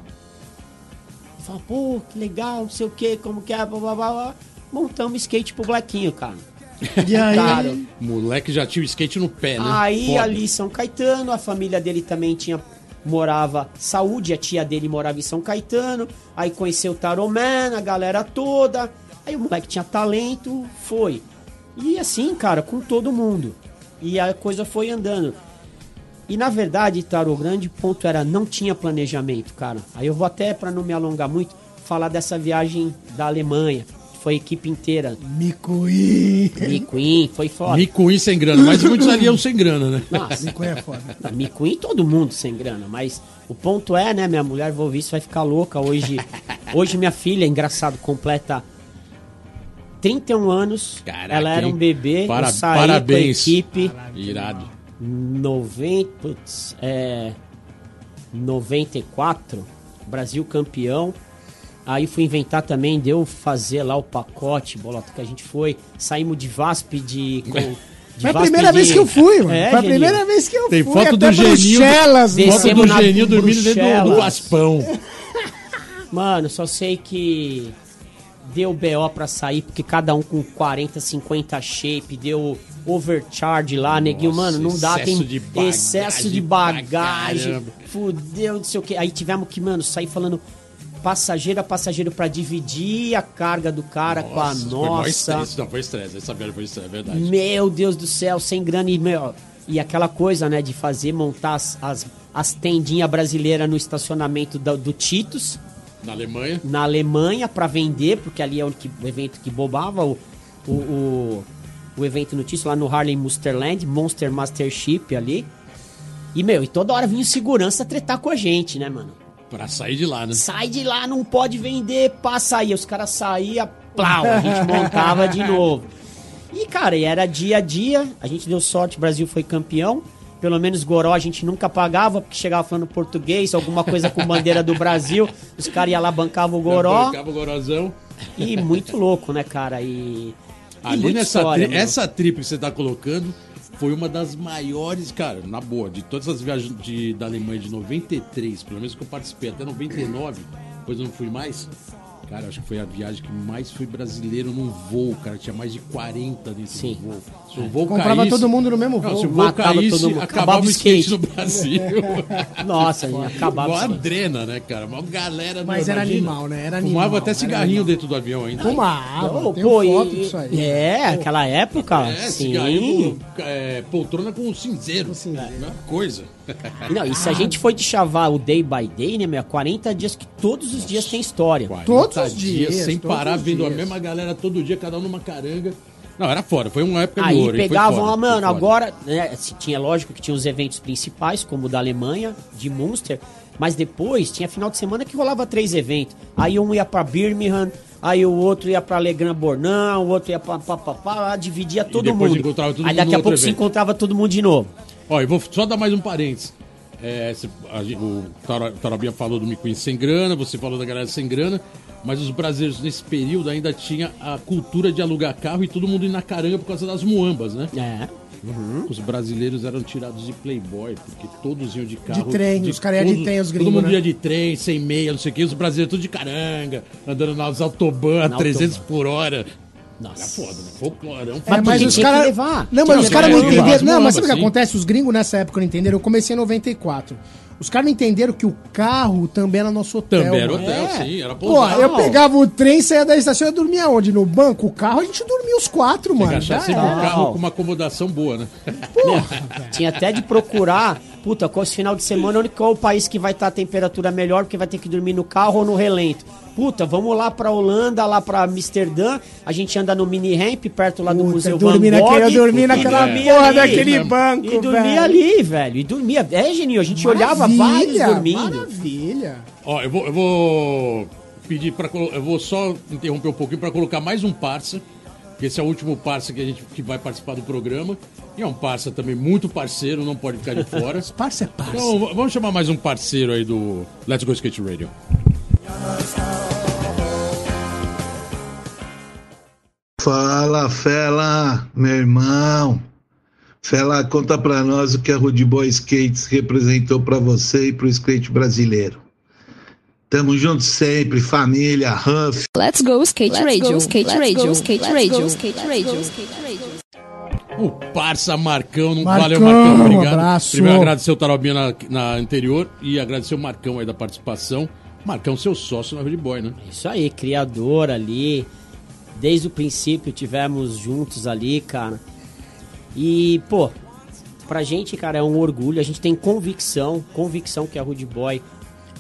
E fala, pô, que legal, não sei o que, como que é, blá blá blá. blá. Montamos skate pro Blequinho, cara. E aí, Cara, O moleque já tinha o skate no pé, né? Aí Foda. ali em São Caetano, a família dele também tinha morava saúde, a tia dele morava em São Caetano, aí conheceu o Taroman, a galera toda. Aí o moleque tinha talento, foi. E assim, cara, com todo mundo. E a coisa foi andando. E na verdade, Taro, o grande ponto era não tinha planejamento, cara. Aí eu vou até para não me alongar muito falar dessa viagem da Alemanha. que Foi a equipe inteira. Micuí. Miquim, foi foda. Micuí sem grana, mas muitos ali sem grana, né? Nossa, Micuí é foda. Micuim todo mundo sem grana, mas o ponto é, né, minha mulher, vou ouvir isso, vai ficar louca hoje. Hoje minha filha, engraçado, completa 31 anos. Caraca, ela era um bebê, Para- eu saí parabéns. com a equipe Irado. 90, putz, é 94, Brasil campeão. Aí fui inventar também, deu fazer lá o pacote, bolota que a gente foi, saímos de VASP de com, de Foi a primeira de- vez que eu fui, mano. É, Foi a Geninho. primeira vez que eu Tem fui. foto até do Geninho- Bruxelas. Foto do Geninho dormindo dentro do, do. Aspão. Mano, só sei que deu BO pra sair, porque cada um com 40, 50 shape, deu overcharge lá, neguinho, mano, não dá, excesso tem de bagagem excesso de bagagem, fudeu, não sei o que. Aí tivemos que, mano, sair falando passageiro a passageiro pra dividir a carga do cara com a Nossa, Foi nossa. estresse. Não, foi estresse. Essa foi estresse, é verdade. Meu Deus do céu, sem grana e, meu, e aquela coisa, né, de fazer, montar as, as, as tendinhas brasileiras no estacionamento do, do Titos Na Alemanha. na Alemanha para vender, porque ali é o, que- o evento que bobava o, o, o, o evento notícia lá no Harlem Monsterland, Monster Mastership ali. E, meu, e toda hora vinha o segurança tretar com a gente, né, mano? Pra sair de lá, né? Sai de lá, não pode vender, passa aí. Os caras saíam, plau, a gente montava de novo. E, cara, era dia a dia, a gente deu sorte, o Brasil foi campeão. Pelo menos Goró a gente nunca pagava, porque chegava falando português, alguma coisa com bandeira do Brasil. Os caras iam lá, bancavam o Goró. Bancava o Gorozão. E muito louco, né, cara? E. Ali nessa história, tri- essa trip que você tá colocando foi uma das maiores, cara, na boa, de todas as viagens de, da Alemanha de 93, pelo menos que eu participei até 99, depois eu não fui mais. Cara, acho que foi a viagem que mais foi brasileiro num voo, cara. Tinha mais de 40 dentro Sim. do voo. Se o voo Comprava caísse, todo mundo no mesmo Não, voo. se o voo matava caísse, todo mundo. acabava, Acabava o skate skate. no Brasil. Nossa, gente, acabava. Mó assim. adrena, né, cara? Mó galera. Mas não, era imagina. animal, né? Era Fumava animal, até era cigarrinho dentro do avião ainda. Fumava, tem pô, foto e- disso aí. É, aquela época. É, sim. cigarrinho, é, poltrona com cinzeiro. cinzeiro. É, uma coisa. Não, e se a gente for de chavar o day by day, né, meu? 40 dias que todos os dias tem história. 40 Todos os dias, sem parar, vendo a mesma galera todo dia, cada um numa caranga. Não, era fora, foi uma época de Aí ouro. Foi pegavam, ah, mano, agora, né, se tinha, lógico que tinha os eventos principais, como o da Alemanha, de Munster, mas depois tinha final de semana que rolava três eventos. Aí um ia pra Birmingham, aí o outro ia pra Legrand Bornão, o outro ia pra, pra dividia todo mundo. todo aí daqui a pouco se evento. encontrava todo mundo de novo. Ó, eu vou só dar mais um parênteses. É, cê- a o Tara- Tarabia falou do McQueen sem grana, você falou da galera sem grana, mas os brasileiros nesse período ainda tinha a cultura de alugar carro e todo mundo ir na caranga por causa das muambas, né? É. Os brasileiros eram tirados de playboy, porque todos iam de carro. trem, os caras iam de trem, os gringos, Todo mundo né? ia de trem, sem meia, não sei o que. Os brasileiros tudo de caranga, andando nas autobahn a Na 300 por hora. Nossa. Era foda, né? Folclorão. É, Mas mas porque os caras. levar. Não, mas os que caras não entenderam. mas Não, não, mas sabe o que assim. acontece? Os gringos nessa época não entenderam. Eu comecei em 94. Os caras não entenderam que o carro também era nosso hotel. Também era mano. hotel, É. sim, era Pô, pousada. eu pegava o trem, saía da estação e dormia onde? No banco? O carro, a gente dormia os quatro, que mano. Já sempre um carro com uma acomodação boa, né? Tinha até de procurar, puta, qual esse final de semana, onde qual o país que vai estar a temperatura melhor, porque vai ter que dormir no carro ou no relento. Puta, vamos lá pra Holanda, lá pra Amsterdã, a gente anda no mini ramp, perto lá do Puta, Museu dormi Van Gogh. naquele- eu dormi naquela dormia porra ali. daquele banco, E dormia velho. ali, velho. E dormia. É, Geninho, a gente olhava vários Maravilha, dormindo. Maravilha. Ó, eu vou, eu vou pedir para eu vou só interromper um pouquinho para colocar mais um parça, que esse é o último parça que a gente que vai participar do programa. E é um parça também muito parceiro, não pode ficar de fora. Parça é parça. Então, vamos chamar mais um parceiro aí do Let's Go Skate Radio. Fala, Fela, meu irmão. Fela, conta pra nós o que a Rude Boy Skates representou pra você e pro skate brasileiro. Tamo junto sempre, família, Huff. Let's go skate radio, skate radio, skate radio, skate radio, skate radio. O parça Marcão, não Marcão, valeu Marcão, obrigado. abraço. Primeiro agradecer o Tarobinha na, na anterior e agradecer o Marcão aí da participação. Marcão, seu sócio na Boy, né? Isso aí, criador ali. Desde o princípio tivemos juntos ali, cara. E, pô, pra gente, cara, é um orgulho. A gente tem convicção, convicção que a Rude Boy,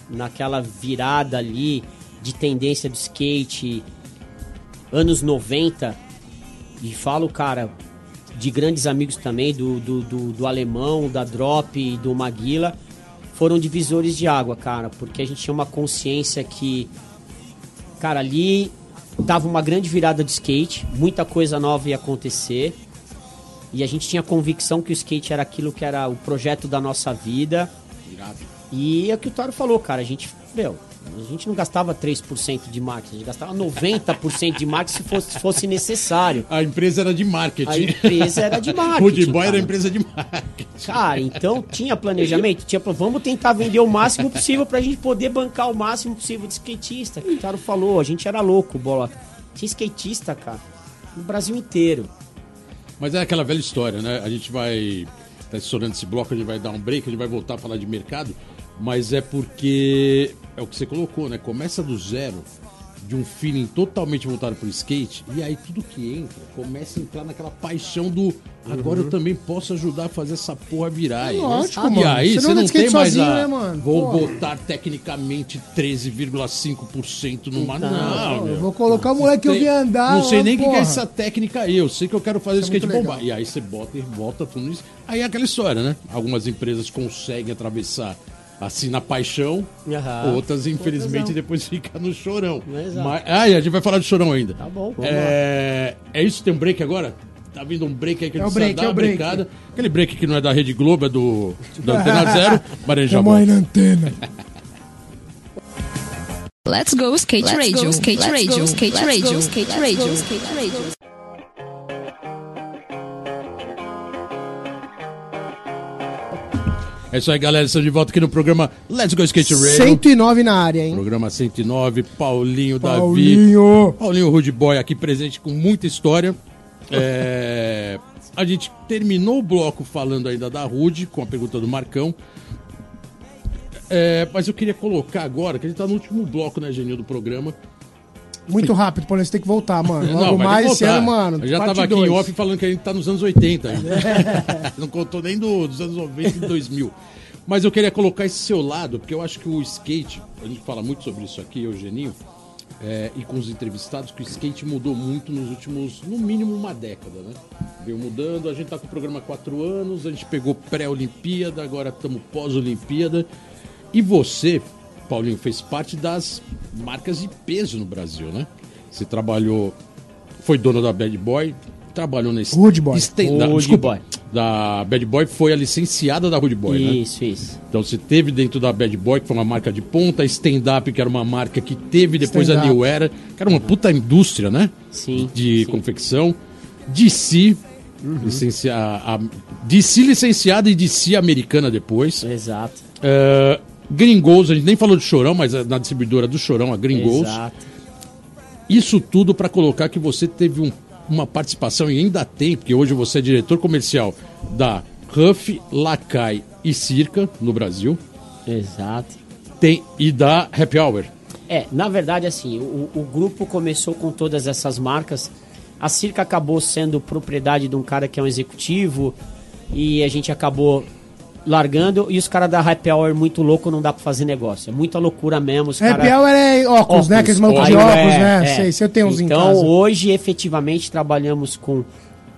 naquela virada ali de tendência do skate, anos 90, e falo, cara, de grandes amigos também, do, do, do, do Alemão, da Drop e do Maguila, foram divisores de água, cara, porque a gente tinha uma consciência que, cara, ali tava uma grande virada de skate, muita coisa nova ia acontecer, e a gente tinha convicção que o skate era aquilo que era o projeto da nossa vida, e é o que o Taro falou, cara, a gente, meu, a gente não gastava 3% de marketing, a gente gastava 90% de marketing se fosse, se fosse necessário. A empresa era de marketing. A empresa era de marketing. Rude Boy era cara. empresa de marketing. Cara, então tinha planejamento? Tinha, vamos tentar vender o máximo possível pra gente poder bancar o máximo possível de skatista. Que o Taro falou, a gente era louco, bola. Tinha skatista, cara, no Brasil inteiro. Mas é aquela velha história, né? A gente vai. Tá estourando esse bloco, a gente vai dar um break, a gente vai voltar a falar de mercado. Mas é porque. É o que você colocou, né? Começa do zero, de um feeling totalmente voltado pro skate, e aí tudo que entra começa a entrar naquela paixão do. Agora eu também posso ajudar a fazer essa porra virar. Uhum. Lógico, e mano. aí Você você não tem mais sozinho, a. né, mano? Vou Porra. botar tecnicamente 13,5% numa. Então, não, Eu meu. vou colocar o moleque que eu Tem- vi andar. Não sei ó, nem o que é essa técnica aí. Eu sei que eu quero fazer Isso é skate muito bombar. legal. E aí você bota e volta tudo isso. Aí é aquela história, né? Algumas empresas conseguem atravessar assim na paixão, Aham. outras, infelizmente, Outras depois fica no chorão. Exato. Mas, ah, e a gente vai falar de chorão ainda. Tá bom, é, é isso? Tem um break agora? Tá vindo um break aí que a É gente o break, precisa dar é uma o break. brincada. Aquele break que não é da Rede Globo, é do, do Antena Zero. Aí volta. na antena. Let's go skate radio, skate radio, skate radio, skate radio, skate radio. É isso aí, galera. Estamos de volta aqui no programa Let's Go Skate Radio. 109 na área, hein? Programa 109, Paulinho, Davi. Paulinho. Paulinho Rude Boy aqui presente com muita história. É, a gente terminou o bloco falando ainda da Rude, com a pergunta do Marcão. É, mas eu queria colocar agora, que a gente tá no último bloco, né, Genil, do programa. Muito rápido, Paulinho, você tem que voltar, mano. Logo que mais esse ano, mano. Eu já tava aqui dois. em off falando que a gente tá nos anos 80 ainda. Não contou nem do- dos anos 90 e 2000. Mas eu queria colocar esse seu lado, porque eu acho que o skate, a gente fala muito sobre isso aqui, Eugeninho, é, e com os entrevistados, que o skate mudou muito nos últimos, no mínimo, uma década, né? Veio mudando, a gente tá com o programa há quatro anos, a gente pegou pré-Olimpíada, agora estamos pós-Olimpíada. E você, Paulinho, fez parte das marcas de peso no Brasil, né? Você trabalhou, foi dono da Bad Boy, trabalhou na Rude Boy. Sten- da- Rude desculpa, Boy. Da Bad Boy foi a licenciada da Rude Boy, né? Isso, isso. Então você teve dentro da Bad Boy, que foi uma marca de ponta, Stand Up, que era uma marca que teve depois a Stand New. Era, que era uma puta indústria, né? Sim. De sim. confecção. DC, Licencia a, DC licenciada e DC americana depois. Exato. Uh, Green Goals, a gente nem falou de Chorão, mas na distribuidora do Chorão, a Green Goals. Exato. Isso tudo para colocar que você teve um, uma participação e ainda tem, porque hoje você é diretor comercial da Huff, Lacai e Circa no Brasil. Exato. Tem, e da Happy Hour. É, na verdade, assim, o, o grupo começou com todas essas marcas. A Circa acabou sendo propriedade de um cara que é um executivo e a gente acabou largando e os caras da Happy Hour muito louco, não dá pra fazer negócio. É muita loucura mesmo. Os Happy cara... Hour é óculos, Óculos, né? Aqueles malucos de óculos, é, né? é. Sei, você tem uns então, em casa. hoje, efetivamente, trabalhamos com,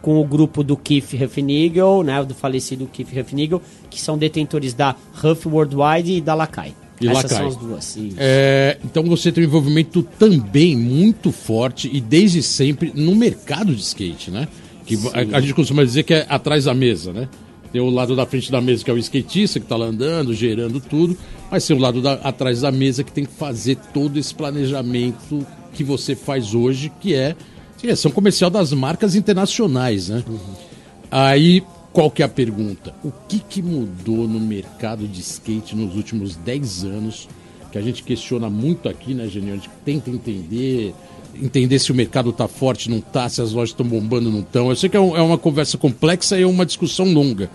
com o grupo do Keith Huffnagel, né? Do falecido Keith Huffnagel, que são detentores da Huff Worldwide e da Lacai. E Essas Lacai. são as duas. É, então você tem um envolvimento também muito forte e desde sempre no mercado de skate, né? Que a, a gente costuma dizer que é atrás da mesa, né? Tem o lado da frente da mesa que é o skatista que está lá andando, gerando tudo, mas tem o lado da- atrás da mesa que tem que fazer todo esse planejamento que você faz hoje, que é direção comercial das marcas internacionais, né? Aí, qual que é a pergunta? O que, que mudou no mercado de skate nos últimos 10 anos? Que a gente questiona muito aqui, né, Genial? A gente tenta entender, entender se o mercado tá forte, não tá, se as lojas estão bombando, não estão. Eu sei que é, um- é uma conversa complexa e é uma discussão longa.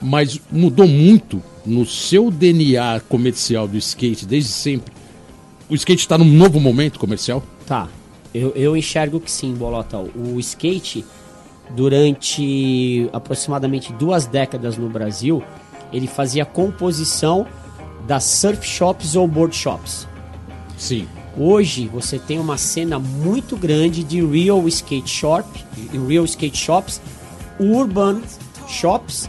Mas mudou muito no seu DNA comercial do skate desde sempre. O skate está num novo momento comercial? Tá. Eu, eu enxergo que sim, Bolota. O skate, durante aproximadamente duas décadas no Brasil, ele fazia composição das surf shops ou board shops. Sim. Hoje você tem uma cena muito grande de real skate shop, real skate shops, urban shops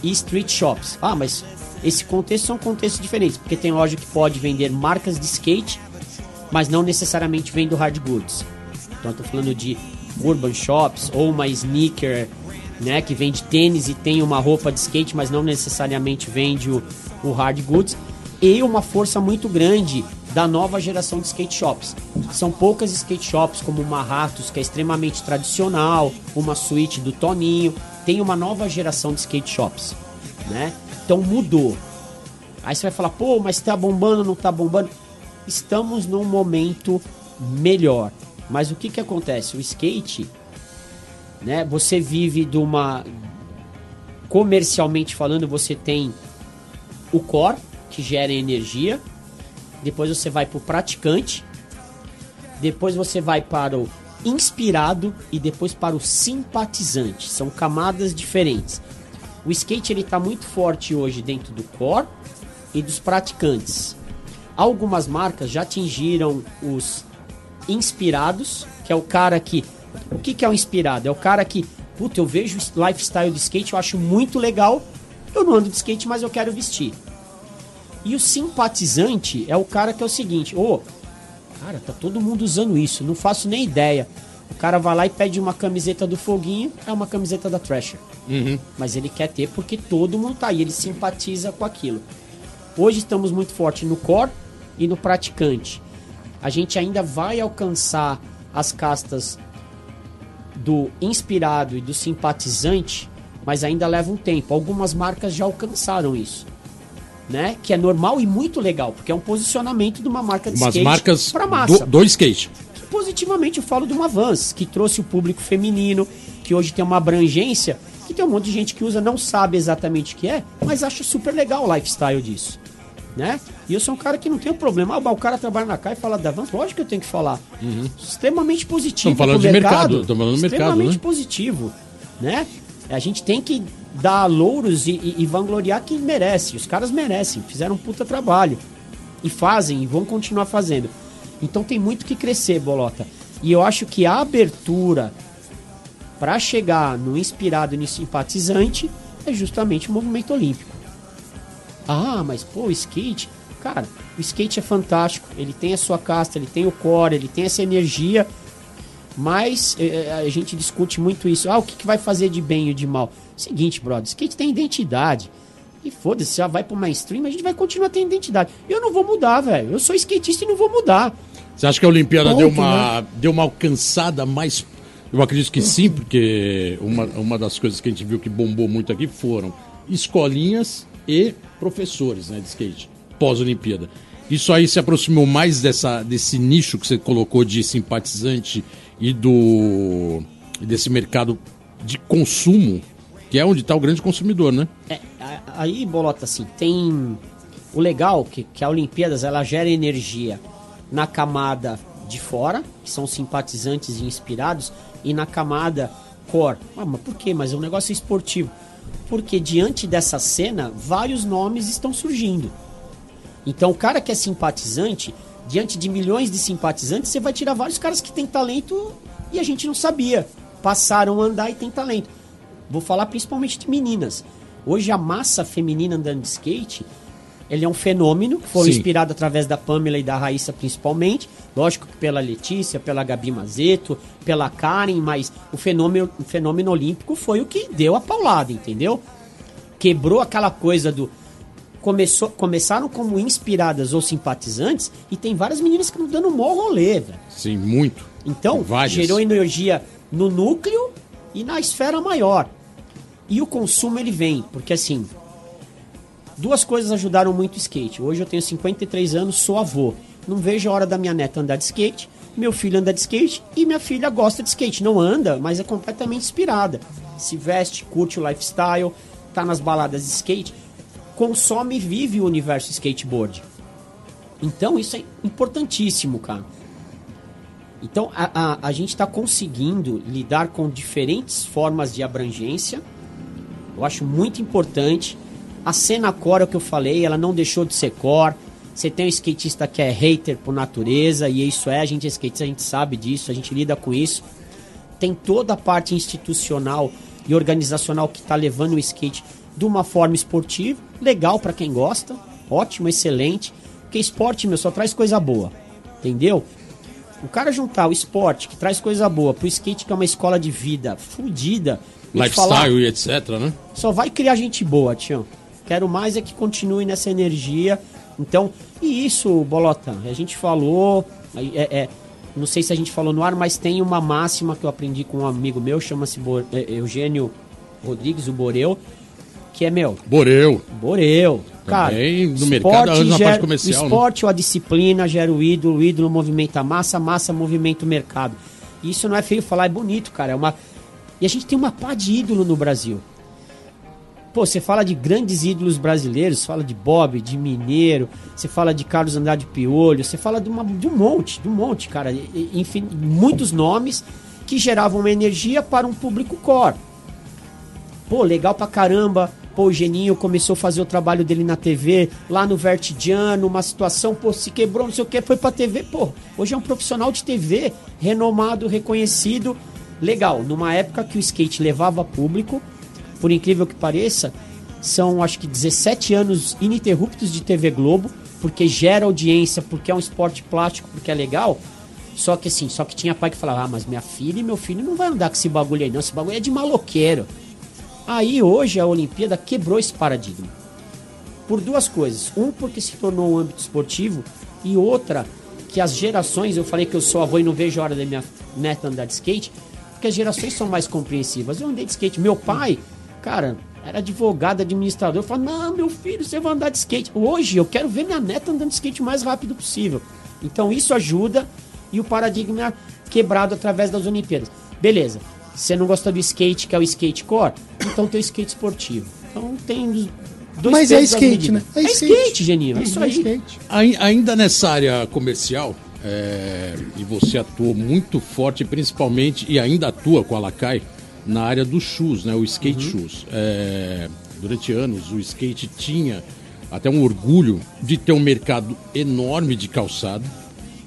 e street shops. Ah, mas esse contexto são contextos diferentes, porque tem loja que pode vender marcas de skate, mas não necessariamente vende hard goods. Então eu tô falando de urban shops ou uma sneaker, né, que vende tênis e tem uma roupa de skate, mas não necessariamente vende o, o hard goods. E uma força muito grande da nova geração de skate shops. São poucas skate shops como uma Ratos, que é extremamente tradicional, uma suíte do Toninho. Tem uma nova geração de skate shops, né? Então mudou. Aí você vai falar, pô, mas tá bombando, não tá bombando? Estamos num momento melhor. Mas o que que acontece? O skate, né? Você vive de uma comercialmente falando, você tem o core que gera energia, depois você vai para o praticante, depois você vai para o inspirado e depois para o simpatizante. São camadas diferentes. O skate ele está muito forte hoje dentro do core e dos praticantes. Algumas marcas já atingiram os inspirados, que é o cara que. O que, que é o inspirado? É o cara que, puta, eu vejo o lifestyle de skate, eu acho muito legal. Eu não ando de skate, mas eu quero vestir. E o simpatizante é o cara que é o seguinte: ô, cara, tá todo mundo usando isso, não faço nem ideia. O cara vai lá e pede uma camiseta do Foguinho, é uma camiseta da Thrasher. Mas ele quer ter porque todo mundo tá aí, ele simpatiza com aquilo. Hoje estamos muito forte no core e no praticante. A gente ainda vai alcançar as castas do inspirado e do simpatizante, mas ainda leva um tempo. Algumas marcas já alcançaram isso. Né? Que é normal e muito legal, porque é um posicionamento de uma marca de Umas skate marcas pra massa. do, do skate. Positivamente eu falo de uma Vans, que trouxe o público feminino, que hoje tem uma abrangência, que tem um monte de gente que usa, não sabe exatamente o que é, mas acha super legal o lifestyle disso. Né? E eu sou um cara que não tem problema. Ah, o cara trabalha na CAI e fala da Vans, lógico que eu tenho que falar. Extremamente positivo. Estamos Uhum. falando de mercado, estamos falando do mercado, Extremamente né? positivo. Né? A gente tem que dar louros e, e, e vangloriar quem merece. Os caras merecem, fizeram um puta trabalho. E fazem, e vão continuar fazendo. Então tem muito que crescer, Bolota. E eu acho que a abertura para chegar no inspirado e no simpatizante é justamente o movimento olímpico. Ah, mas pô, o skate. Cara, o skate é fantástico. Ele tem a sua casta, ele tem o core, ele tem essa energia. Mas eh, a gente discute muito isso. Ah, o que, que vai fazer de bem e de mal? Seguinte, brother, skate tem identidade. E foda-se, já vai pro mainstream, a gente vai continuar tendo identidade. Eu não vou mudar, velho. Eu sou skatista e não vou mudar. Você acha que a Olimpíada Ponto, deu, uma, deu uma alcançada mais Eu acredito que sim, porque uma, uma das coisas que a gente viu que bombou muito aqui foram escolinhas e professores né, de skate pós-Olimpíada. Isso aí se aproximou mais dessa, desse nicho que você colocou de simpatizante e do desse mercado de consumo, que é onde está o grande consumidor, né? É, aí, Bolota, assim, tem o legal que, que a Olimpíadas ela gera energia na camada de fora, que são simpatizantes e inspirados, e na camada core. Ah, mas por quê? Mas é um negócio esportivo. Porque diante dessa cena, vários nomes estão surgindo. Então, o cara que é simpatizante, diante de milhões de simpatizantes, você vai tirar vários caras que têm talento e a gente não sabia. Passaram a andar e tem talento. Vou falar principalmente de meninas. Hoje a massa feminina andando de skate ele é um fenômeno, foi Sim. inspirado através da Pamela e da Raíssa principalmente. Lógico que pela Letícia, pela Gabi Mazeto, pela Karen, mas o fenômeno, o fenômeno olímpico foi o que deu a paulada, entendeu? Quebrou aquela coisa do. Começou, começaram como inspiradas ou simpatizantes e tem várias meninas que estão dando um mó rolê, velho. Sim, muito. Então, gerou energia no núcleo e na esfera maior. E o consumo ele vem, porque assim, Duas coisas ajudaram muito o skate. Hoje eu tenho 53 anos, sou avô. Não vejo a hora da minha neta andar de skate, meu filho anda de skate e minha filha gosta de skate. Não anda, mas é completamente inspirada. Se veste, curte o lifestyle, tá nas baladas de skate, consome e vive o universo skateboard. Então isso é importantíssimo, cara. Então a, a, a gente está conseguindo lidar com diferentes formas de abrangência. Eu acho muito importante a cena core, é o que eu falei, ela não deixou de ser core. Você tem um skatista que é hater por natureza, e isso é, a gente é skatista, a gente sabe disso, a gente lida com isso. Tem toda a parte institucional e organizacional que está levando o skate de uma forma esportiva, legal para quem gosta, ótimo, excelente. Porque esporte, meu, só traz coisa boa, entendeu? O cara juntar o esporte, que traz coisa boa, pro skate, que é uma escola de vida fodida. Lifestyle e etc, né? Só vai criar gente boa, Tião. Quero mais é que continue nessa energia. Então, e isso, Bolota, a gente falou, é, é, não sei se a gente falou no ar, mas tem uma máxima que eu aprendi com um amigo meu, chama-se é, Eugênio Rodrigues, o Boreu, que é meu. Boreu. Boreu. Cara, Também no mercado, na parte comercial. O né? esporte né? ou a disciplina gera o ídolo, o ídolo movimenta a massa, a massa movimenta o mercado. Isso não é feio falar, é bonito, cara. É uma... E a gente tem uma pá de ídolo no Brasil. Pô, você fala de grandes ídolos brasileiros, fala de Bob, de Mineiro, você fala de Carlos Andrade Piolho, você fala de, uma, de um monte, de um monte, cara. Enfim, muitos nomes que geravam uma energia para um público core. Pô, legal pra caramba. Pô, o Geninho começou a fazer o trabalho dele na TV, lá no Vertidiano, uma situação, pô, se quebrou, não sei o que, foi pra TV. Pô, hoje é um profissional de TV, renomado, reconhecido. Legal, numa época que o skate levava público, por incrível que pareça, são acho que 17 anos ininterruptos de TV Globo, porque gera audiência, porque é um esporte plástico, porque é legal. Só que assim, só que tinha pai que falava: "Ah, mas minha filha e meu filho não vai andar com esse bagulho aí não, esse bagulho é de maloqueiro". Aí hoje a Olimpíada quebrou esse paradigma. Por duas coisas. Um, porque se tornou um âmbito esportivo, e outra, que as gerações, eu falei que eu sou avô e não vejo a hora da minha neta andar de skate, porque as gerações são mais compreensivas. Eu andei de skate, meu pai Cara, era advogado, administrador. Eu falo, não, meu filho, você vai andar de skate. Hoje eu quero ver minha neta andando de skate o mais rápido possível. Então isso ajuda e o paradigma é quebrado através das Olimpíadas. Beleza. Você não gosta do skate, que é o skate core? Então tem o skate esportivo. Então tem dois Mas é skate, né? É, é skate, skate Geninho. É, isso é aí. Skate. Ainda nessa área comercial, é, e você atuou muito forte, principalmente, e ainda atua com a Lacai, na área dos shoes, né? O skate uhum. shoes. É, durante anos o skate tinha até um orgulho de ter um mercado enorme de calçado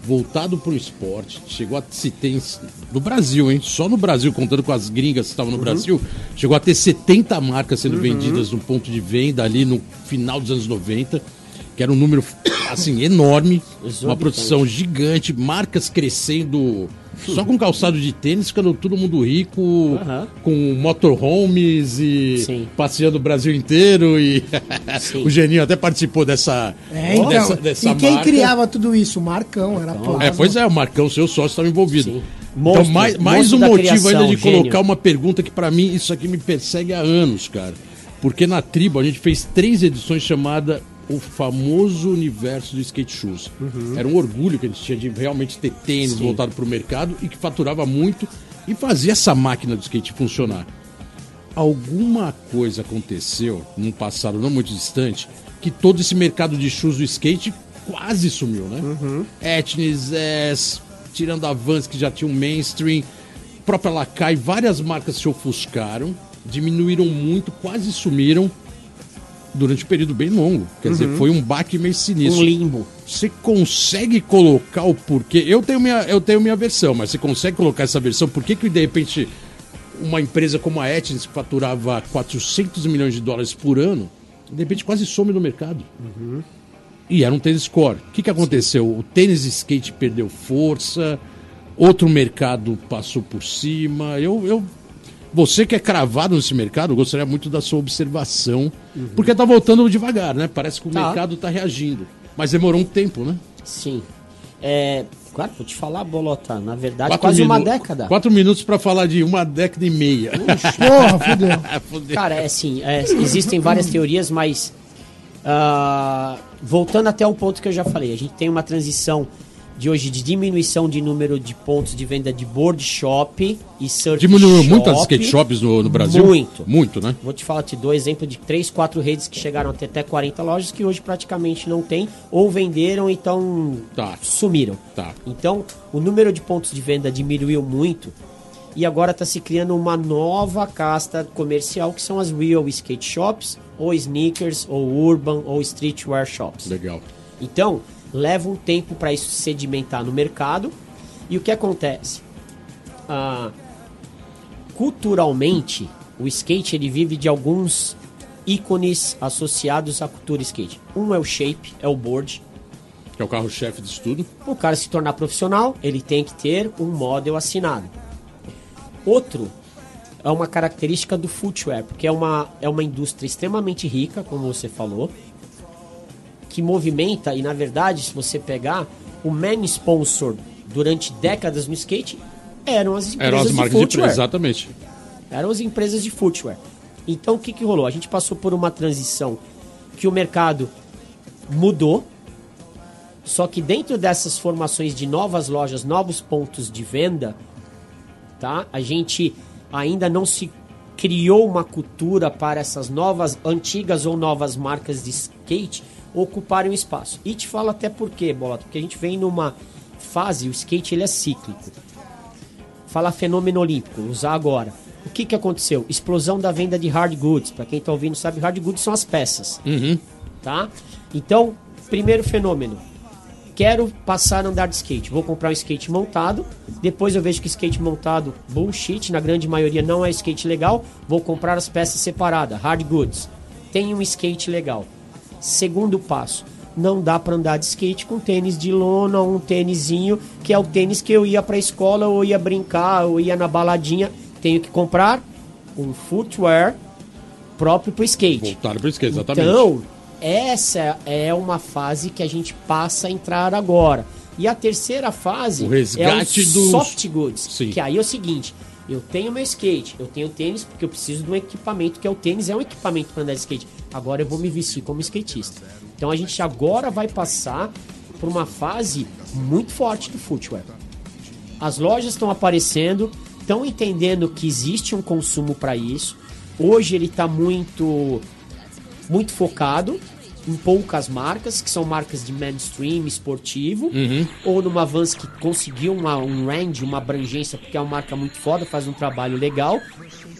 voltado para o esporte. Chegou a se ter no Brasil, hein? Só no Brasil, contando com as gringas que estavam no uhum. Brasil, chegou a ter 70 marcas sendo uhum. vendidas no ponto de venda ali no final dos anos 90, que era um número assim enorme, uma produção gigante, marcas crescendo só com calçado de tênis, ficando todo mundo rico, uhum. com motorhomes e Sim. passeando o Brasil inteiro. E o Geninho até participou dessa, é, então, dessa, dessa E quem marca. criava tudo isso? O Marcão, era Marcão. É, pois é, o Marcão, seu sócio, estava envolvido. Sim. Monstro, então, mais, mais um motivo criação, ainda de gênio. colocar uma pergunta que pra mim isso aqui me persegue há anos, cara. Porque na tribo a gente fez três edições chamada O Famoso Universo do Skate Shoes. Era um orgulho que a gente tinha de realmente ter tênis Uhum. Sim. voltado pro mercado e que faturava muito e fazia essa máquina do skate funcionar. Alguma coisa aconteceu num passado não muito distante que todo esse mercado de shoes do skate quase sumiu, né? Uhum. Etnis, S, tirando a Vans que já tinha um mainstream, própria Lakai, várias marcas se ofuscaram, diminuíram muito, quase sumiram durante um período bem longo. Quer dizer, foi um baque meio sinistro. Uhum. Um limbo. Você consegue colocar o porquê? Eu tenho minha, eu tenho minha versão, mas você consegue colocar essa versão? Por que, que de repente uma empresa como a Etnis, que faturava 400 milhões de dólares por ano, de repente quase some no mercado? E era um tênis core. O que, que aconteceu? O tênis skate perdeu força, outro mercado passou por cima. Eu, eu, você que é cravado nesse mercado, eu gostaria muito da sua observação, porque tá voltando devagar, né? Parece que o Tá. mercado tá reagindo. Mas demorou um tempo, né? Sim. É, claro, vou te falar, Bolota. Na verdade, quase uma década. Quatro minutos pra falar de uma década e meia. Porra, fudeu. Fudeu. Cara, é assim, é, existem várias teorias, mas ah, voltando até o ponto que eu já falei, a gente tem uma transição de hoje de diminuição de número de pontos de venda de board shop e surf Diminuiu shop. muito as skate shops no, no Brasil? Muito. Muito, né? Vou te falar, te dou exemplo de três, quatro redes que chegaram a ter até 40 lojas que hoje praticamente não tem, ou venderam então Tá. sumiram. Tá. Então, o número de pontos de venda diminuiu muito e agora está se criando uma nova casta comercial que são as real skate shops, ou sneakers, ou urban, ou streetwear shops. Legal. Então, leva um tempo para isso sedimentar no mercado. E o que acontece? Ah, culturalmente, o skate ele vive de alguns ícones associados à cultura skate. Um é o shape, é o board. Que é o carro-chefe disso tudo. O cara se tornar profissional, ele tem que ter um model assinado. Outro é uma característica do footwear, porque é uma, é uma indústria extremamente rica, como você falou, que movimenta, e na verdade, se você pegar, o main sponsor durante décadas no skate eram as empresas Eram as de marcas de footwear. Exatamente. Eram as empresas de footwear. Então o que, que rolou? A gente passou por uma transição que o mercado mudou, só que dentro dessas formações de novas lojas, novos pontos de venda, tá? A gente ainda não se criou uma cultura para essas novas, antigas ou novas marcas de skate ocuparem o espaço. E te falo até por quê, Bolota, porque a gente vem numa fase, o skate ele é cíclico. Fala fenômeno olímpico, usar agora. O que, que aconteceu? Explosão da venda de hard goods. Para quem tá ouvindo sabe, hard goods são as peças. Tá? Então, primeiro fenômeno. Quero passar a andar de skate. Vou comprar um skate montado. Depois eu vejo que skate montado, bullshit, na grande maioria não é skate legal. Vou comprar as peças separadas, hard goods. Tem um skate legal. Segundo passo. Não dá para andar de skate com tênis de lona ou um tênisinho, que é o tênis que eu ia pra escola, ou ia brincar, ou ia na baladinha. Tenho que comprar um footwear próprio pro skate. Voltaram para skate, exatamente. Então, essa é uma fase que a gente passa a entrar agora. E a terceira fase O resgate é o dos- soft goods. Sim. Que aí é o seguinte: eu tenho meu skate, eu tenho tênis porque eu preciso de um equipamento, que é o tênis, é um equipamento para andar de skate. Agora eu vou me vestir como skatista. Então a gente agora vai passar por uma fase muito forte do footwear. As lojas estão aparecendo, estão entendendo que existe um consumo para isso. Hoje ele está muito muito focado em poucas marcas, que são marcas de mainstream esportivo, ou numa Vans que conseguiu uma, um range, uma abrangência, porque é uma marca muito foda, faz um trabalho legal.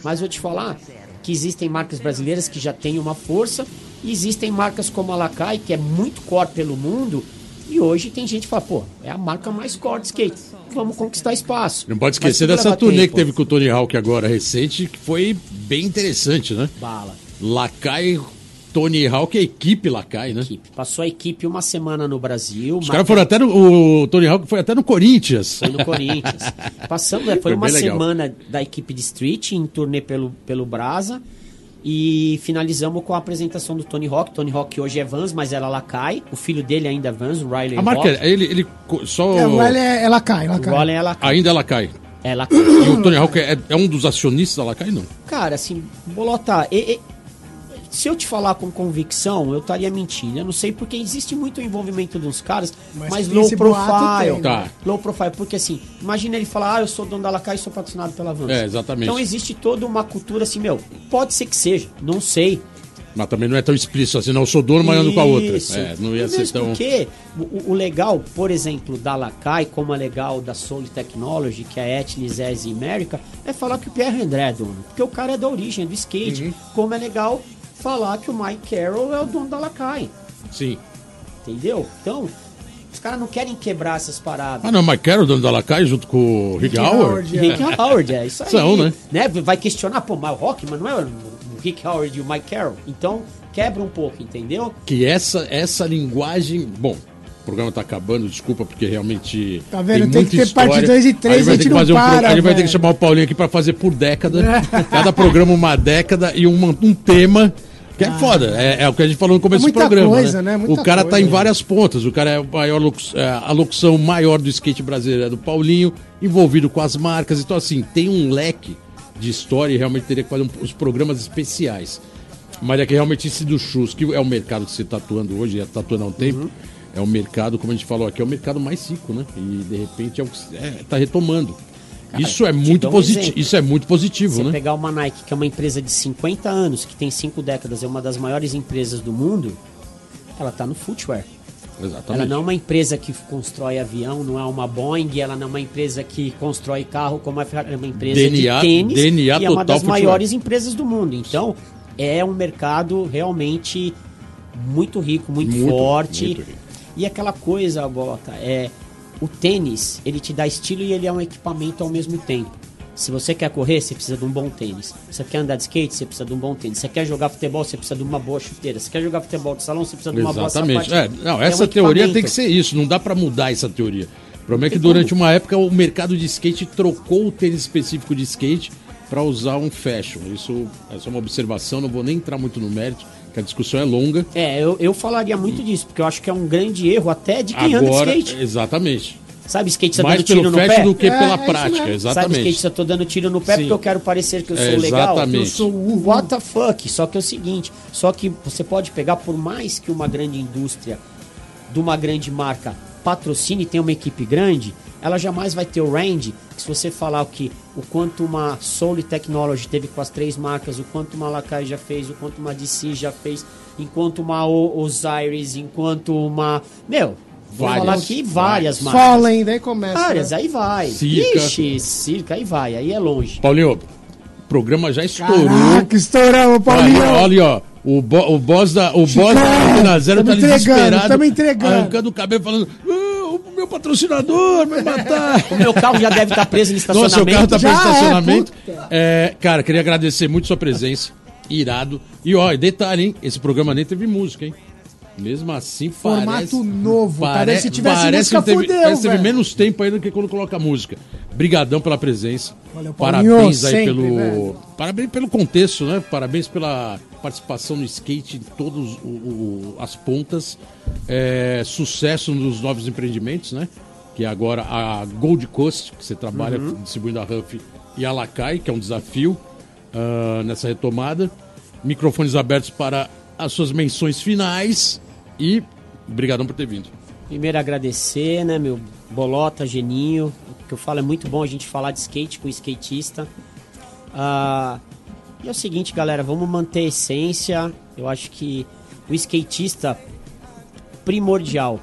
Mas vou te falar que existem marcas brasileiras que já têm uma força, e existem marcas como a Lakai, que é muito core pelo mundo, e hoje tem gente que fala, pô, é a marca mais core de skate. Vamos conquistar espaço. Não pode esquecer dessa turnê que tempo. teve com o Tony Hawk agora recente, que foi bem interessante, né? Bala. Lacai, Tony Hawk, a equipe Lacai, né? equipe. Passou a equipe uma semana no Brasil. Os caras foram até no. O Tony Hawk foi até no Corinthians. Foi no Corinthians. Passamos, né, foi, Foi uma legal. semana da equipe de Street em turnê pelo, pelo Brasa. E finalizamos com a apresentação do Tony Hawk. Tony Hawk hoje é Vans, mas ela lá cai. O filho dele ainda é Vans, o Riley A marca, Hawk. ele, ele co- só. É, ela, é- ela cai, ela O cai. Rollen ela cai. Ainda ela cai. É lá. E o Tony Hawk é, é um dos acionistas da Lacai, não? Cara, assim, Bolota, e- e- se eu te falar com convicção, eu estaria mentindo. Eu não sei porque existe muito envolvimento de uns caras, Mas mas, low profile. tem, Tá. Low profile, porque assim, imagina ele falar, ah, eu sou dono da Lacai e sou patrocinado pela Vans. É, exatamente. Então existe toda uma cultura assim, meu, pode ser que seja, não sei. Mas também não é tão explícito assim, não. Eu sou dono, mas ando com a outra. É, não ia E ser tão. Porque o, o legal, por exemplo, da Lacai, como é legal da Soul Technology, que é a Etnis As America, é falar que o Pierre André é dono. Porque o cara é da origem do skate. Uhum. Como é legal falar que o Mike Carroll é o dono da Lacai. Sim. Entendeu? Então, os caras não querem quebrar essas paradas. Ah, não, mas quero o dono da Lacai junto com o Rick, Rick Howard. Howard, é. Rick Howard, é isso aí. São, né? Vai questionar, pô, mas o Rockman não é o Rick Howard e o Mike Carroll. Então, quebra um pouco, entendeu? Que essa, essa linguagem. Bom, o programa tá acabando, desculpa, porque realmente. Tá vendo? Tem muita que ter história. parte dois e três, Aí vai a ter gente fazer um pro- para, A gente vai ter que chamar o Paulinho aqui pra fazer por década. Cada programa uma década e uma- um tema. Que é foda, é, é o que a gente falou no começo Ah. É do programa. coisa, né? né? O cara tá coisa. em várias pontas. O cara é maior é, a locução maior do skate brasileiro é do Paulinho, envolvido com as marcas. Então, assim, tem um leque de história e realmente teria que fazer um- os programas especiais. Mas é que realmente esse do Chus, que é o mercado que você está atuando hoje, já está atuando há um tempo, é o mercado, como a gente falou aqui, é o mercado mais rico, né? E de repente é o que está retomando. Isso é muito um positivo. Isso é muito positivo, Você né? pegar uma Nike, que é uma empresa de 50 anos, que tem 5 décadas, é uma das maiores empresas do mundo, ela tá no footwear. Exatamente. Ela não é uma empresa que constrói avião, não é uma Boeing, ela não é uma empresa que constrói carro como a Ferrari, é uma empresa DNA de tênis DNA e é uma das maiores empresas do mundo. Então, é um mercado realmente muito rico, muito, Muito, forte. muito rico. E aquela coisa, Bota, é o tênis, ele te dá estilo e ele é um equipamento ao mesmo tempo. Se você quer correr, você precisa de um bom tênis. Você quer andar de skate, você precisa de um bom tênis. Você quer jogar futebol, você precisa de uma boa chuteira. Você quer jogar futebol de salão, você precisa de uma Exatamente. boa É, sapatilha. não, É essa um teoria tem que ser isso, não dá pra mudar essa teoria. O problema é que durante uma época o mercado de skate trocou o tênis específico de skate pra usar um fashion. Isso é uma observação, não vou nem entrar muito no mérito, que a discussão é longa. É, eu, eu falaria muito disso, porque eu acho que é um grande erro até de quem Agora, anda de skate. exatamente. Sabe, skate Mais dando tiro pelo no pé? do que É, pela é prática, mesmo. Sabe, exatamente. skate, eu tô dando tiro no pé Sim. porque eu quero parecer que eu sou É, legal. exatamente. Que eu sou o what the fuck. Só que é o seguinte, só que você pode pegar, por mais que uma grande indústria de uma grande marca patrocine e tenha uma equipe grande, ela jamais vai ter o range. Que se você falar o que o quanto uma Soul Technology teve com as três marcas, o quanto uma Lakai já fez, o quanto uma DC já fez, enquanto uma O- Osiris, enquanto uma. Meu, vou Várias. falar aqui várias marcas. Fallen, daí começa. Várias, né? aí vai. Circa. Ixi, circa, aí vai, aí é longe. Paulinho, o programa já estourou. Caraca, estouramos, Olha, Paulinho. olha, ó. O, bo, o boss da, o boss da Antena Zero tá tamo entregando, desesperado. tamo entregando. Arrancando o cabelo, falando: "Ah, meu patrocinador vai matar. O meu carro já deve estar preso em Nossa, seu carro estacionamento. tá preso no é, estacionamento. puta. É, cara, queria agradecer muito sua presença. Irado. E ó, detalhe, hein? Esse programa nem teve música, hein? Mesmo assim, Formato parece... novo, tá pare- vendo? Se tivesse parece música, que teve, fudeu, parece que teve menos tempo ainda do que quando coloca música. Brigadão pela presença. Valeu, Paulinho, Parabéns aí sempre, pelo... velho. Parabéns pelo contexto, né? Parabéns pela participação no skate em todas as pontas. É, sucesso nos novos empreendimentos, né? Que é agora a Gold Coast, que você trabalha Uhum. distribuindo a Huff e a Lacai, que é um desafio ah, nessa retomada. Microfones abertos para as suas menções finais e obrigadão por ter vindo. Primeiro agradecer, né, meu bolota, geninho. O que eu falo é muito bom a gente falar de skate com skatista. Ah, e é o seguinte, galera, vamos manter a essência. Eu acho que o skatista primordial.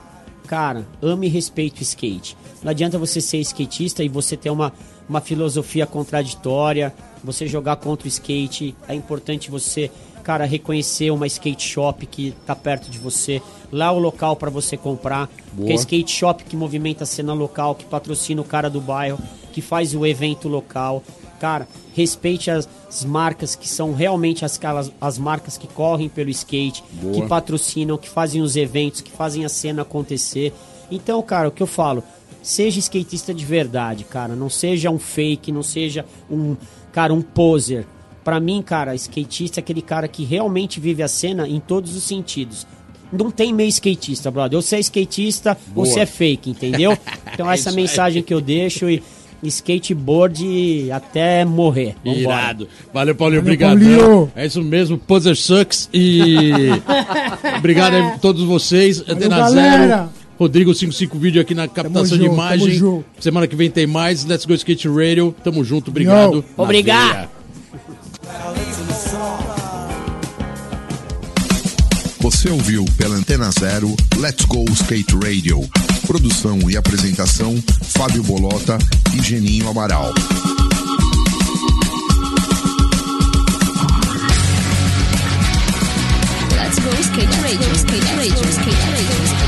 Cara, ame e respeite o skate. Não adianta você ser skatista e você ter uma, uma filosofia contraditória, você jogar contra o skate. É importante você, cara, reconhecer uma skate shop que tá perto de você. Lá o local para você comprar. Porque é skate shop que movimenta a cena local, que patrocina o cara do bairro, que faz o evento local. Cara, respeite as, as marcas que são realmente as, as, as marcas que correm pelo skate, Boa. que patrocinam, que fazem os eventos, que fazem a cena acontecer. Então, cara, o que eu falo, seja skatista de verdade, cara, não seja um fake, não seja um, cara, um poser. Pra mim, cara, skatista é aquele cara que realmente vive a cena em todos os sentidos. Não tem meio skatista, brother. Ou você é skatista ou Boa. você é fake, entendeu? Então É essa mensagem que eu deixo e skateboard até morrer. Vambora. Irado. Valeu, Paulinho. Valeu, Obrigado. Paulinho. É isso mesmo. Puzzle Sucks. E obrigado a todos vocês. Antena galera. Zero. Rodrigo 55 Vídeo aqui na captação de junto, tamo imagem. Semana que vem tem mais. Let's Go Skate Radio. Tamo junto. Obrigado. Obrigado. Você ouviu pela Antena Zero Let's Go Skate Radio. Produção e apresentação Fábio Bolota e Geninho Amaral. Let's go skate radio, skate radio, skate radio.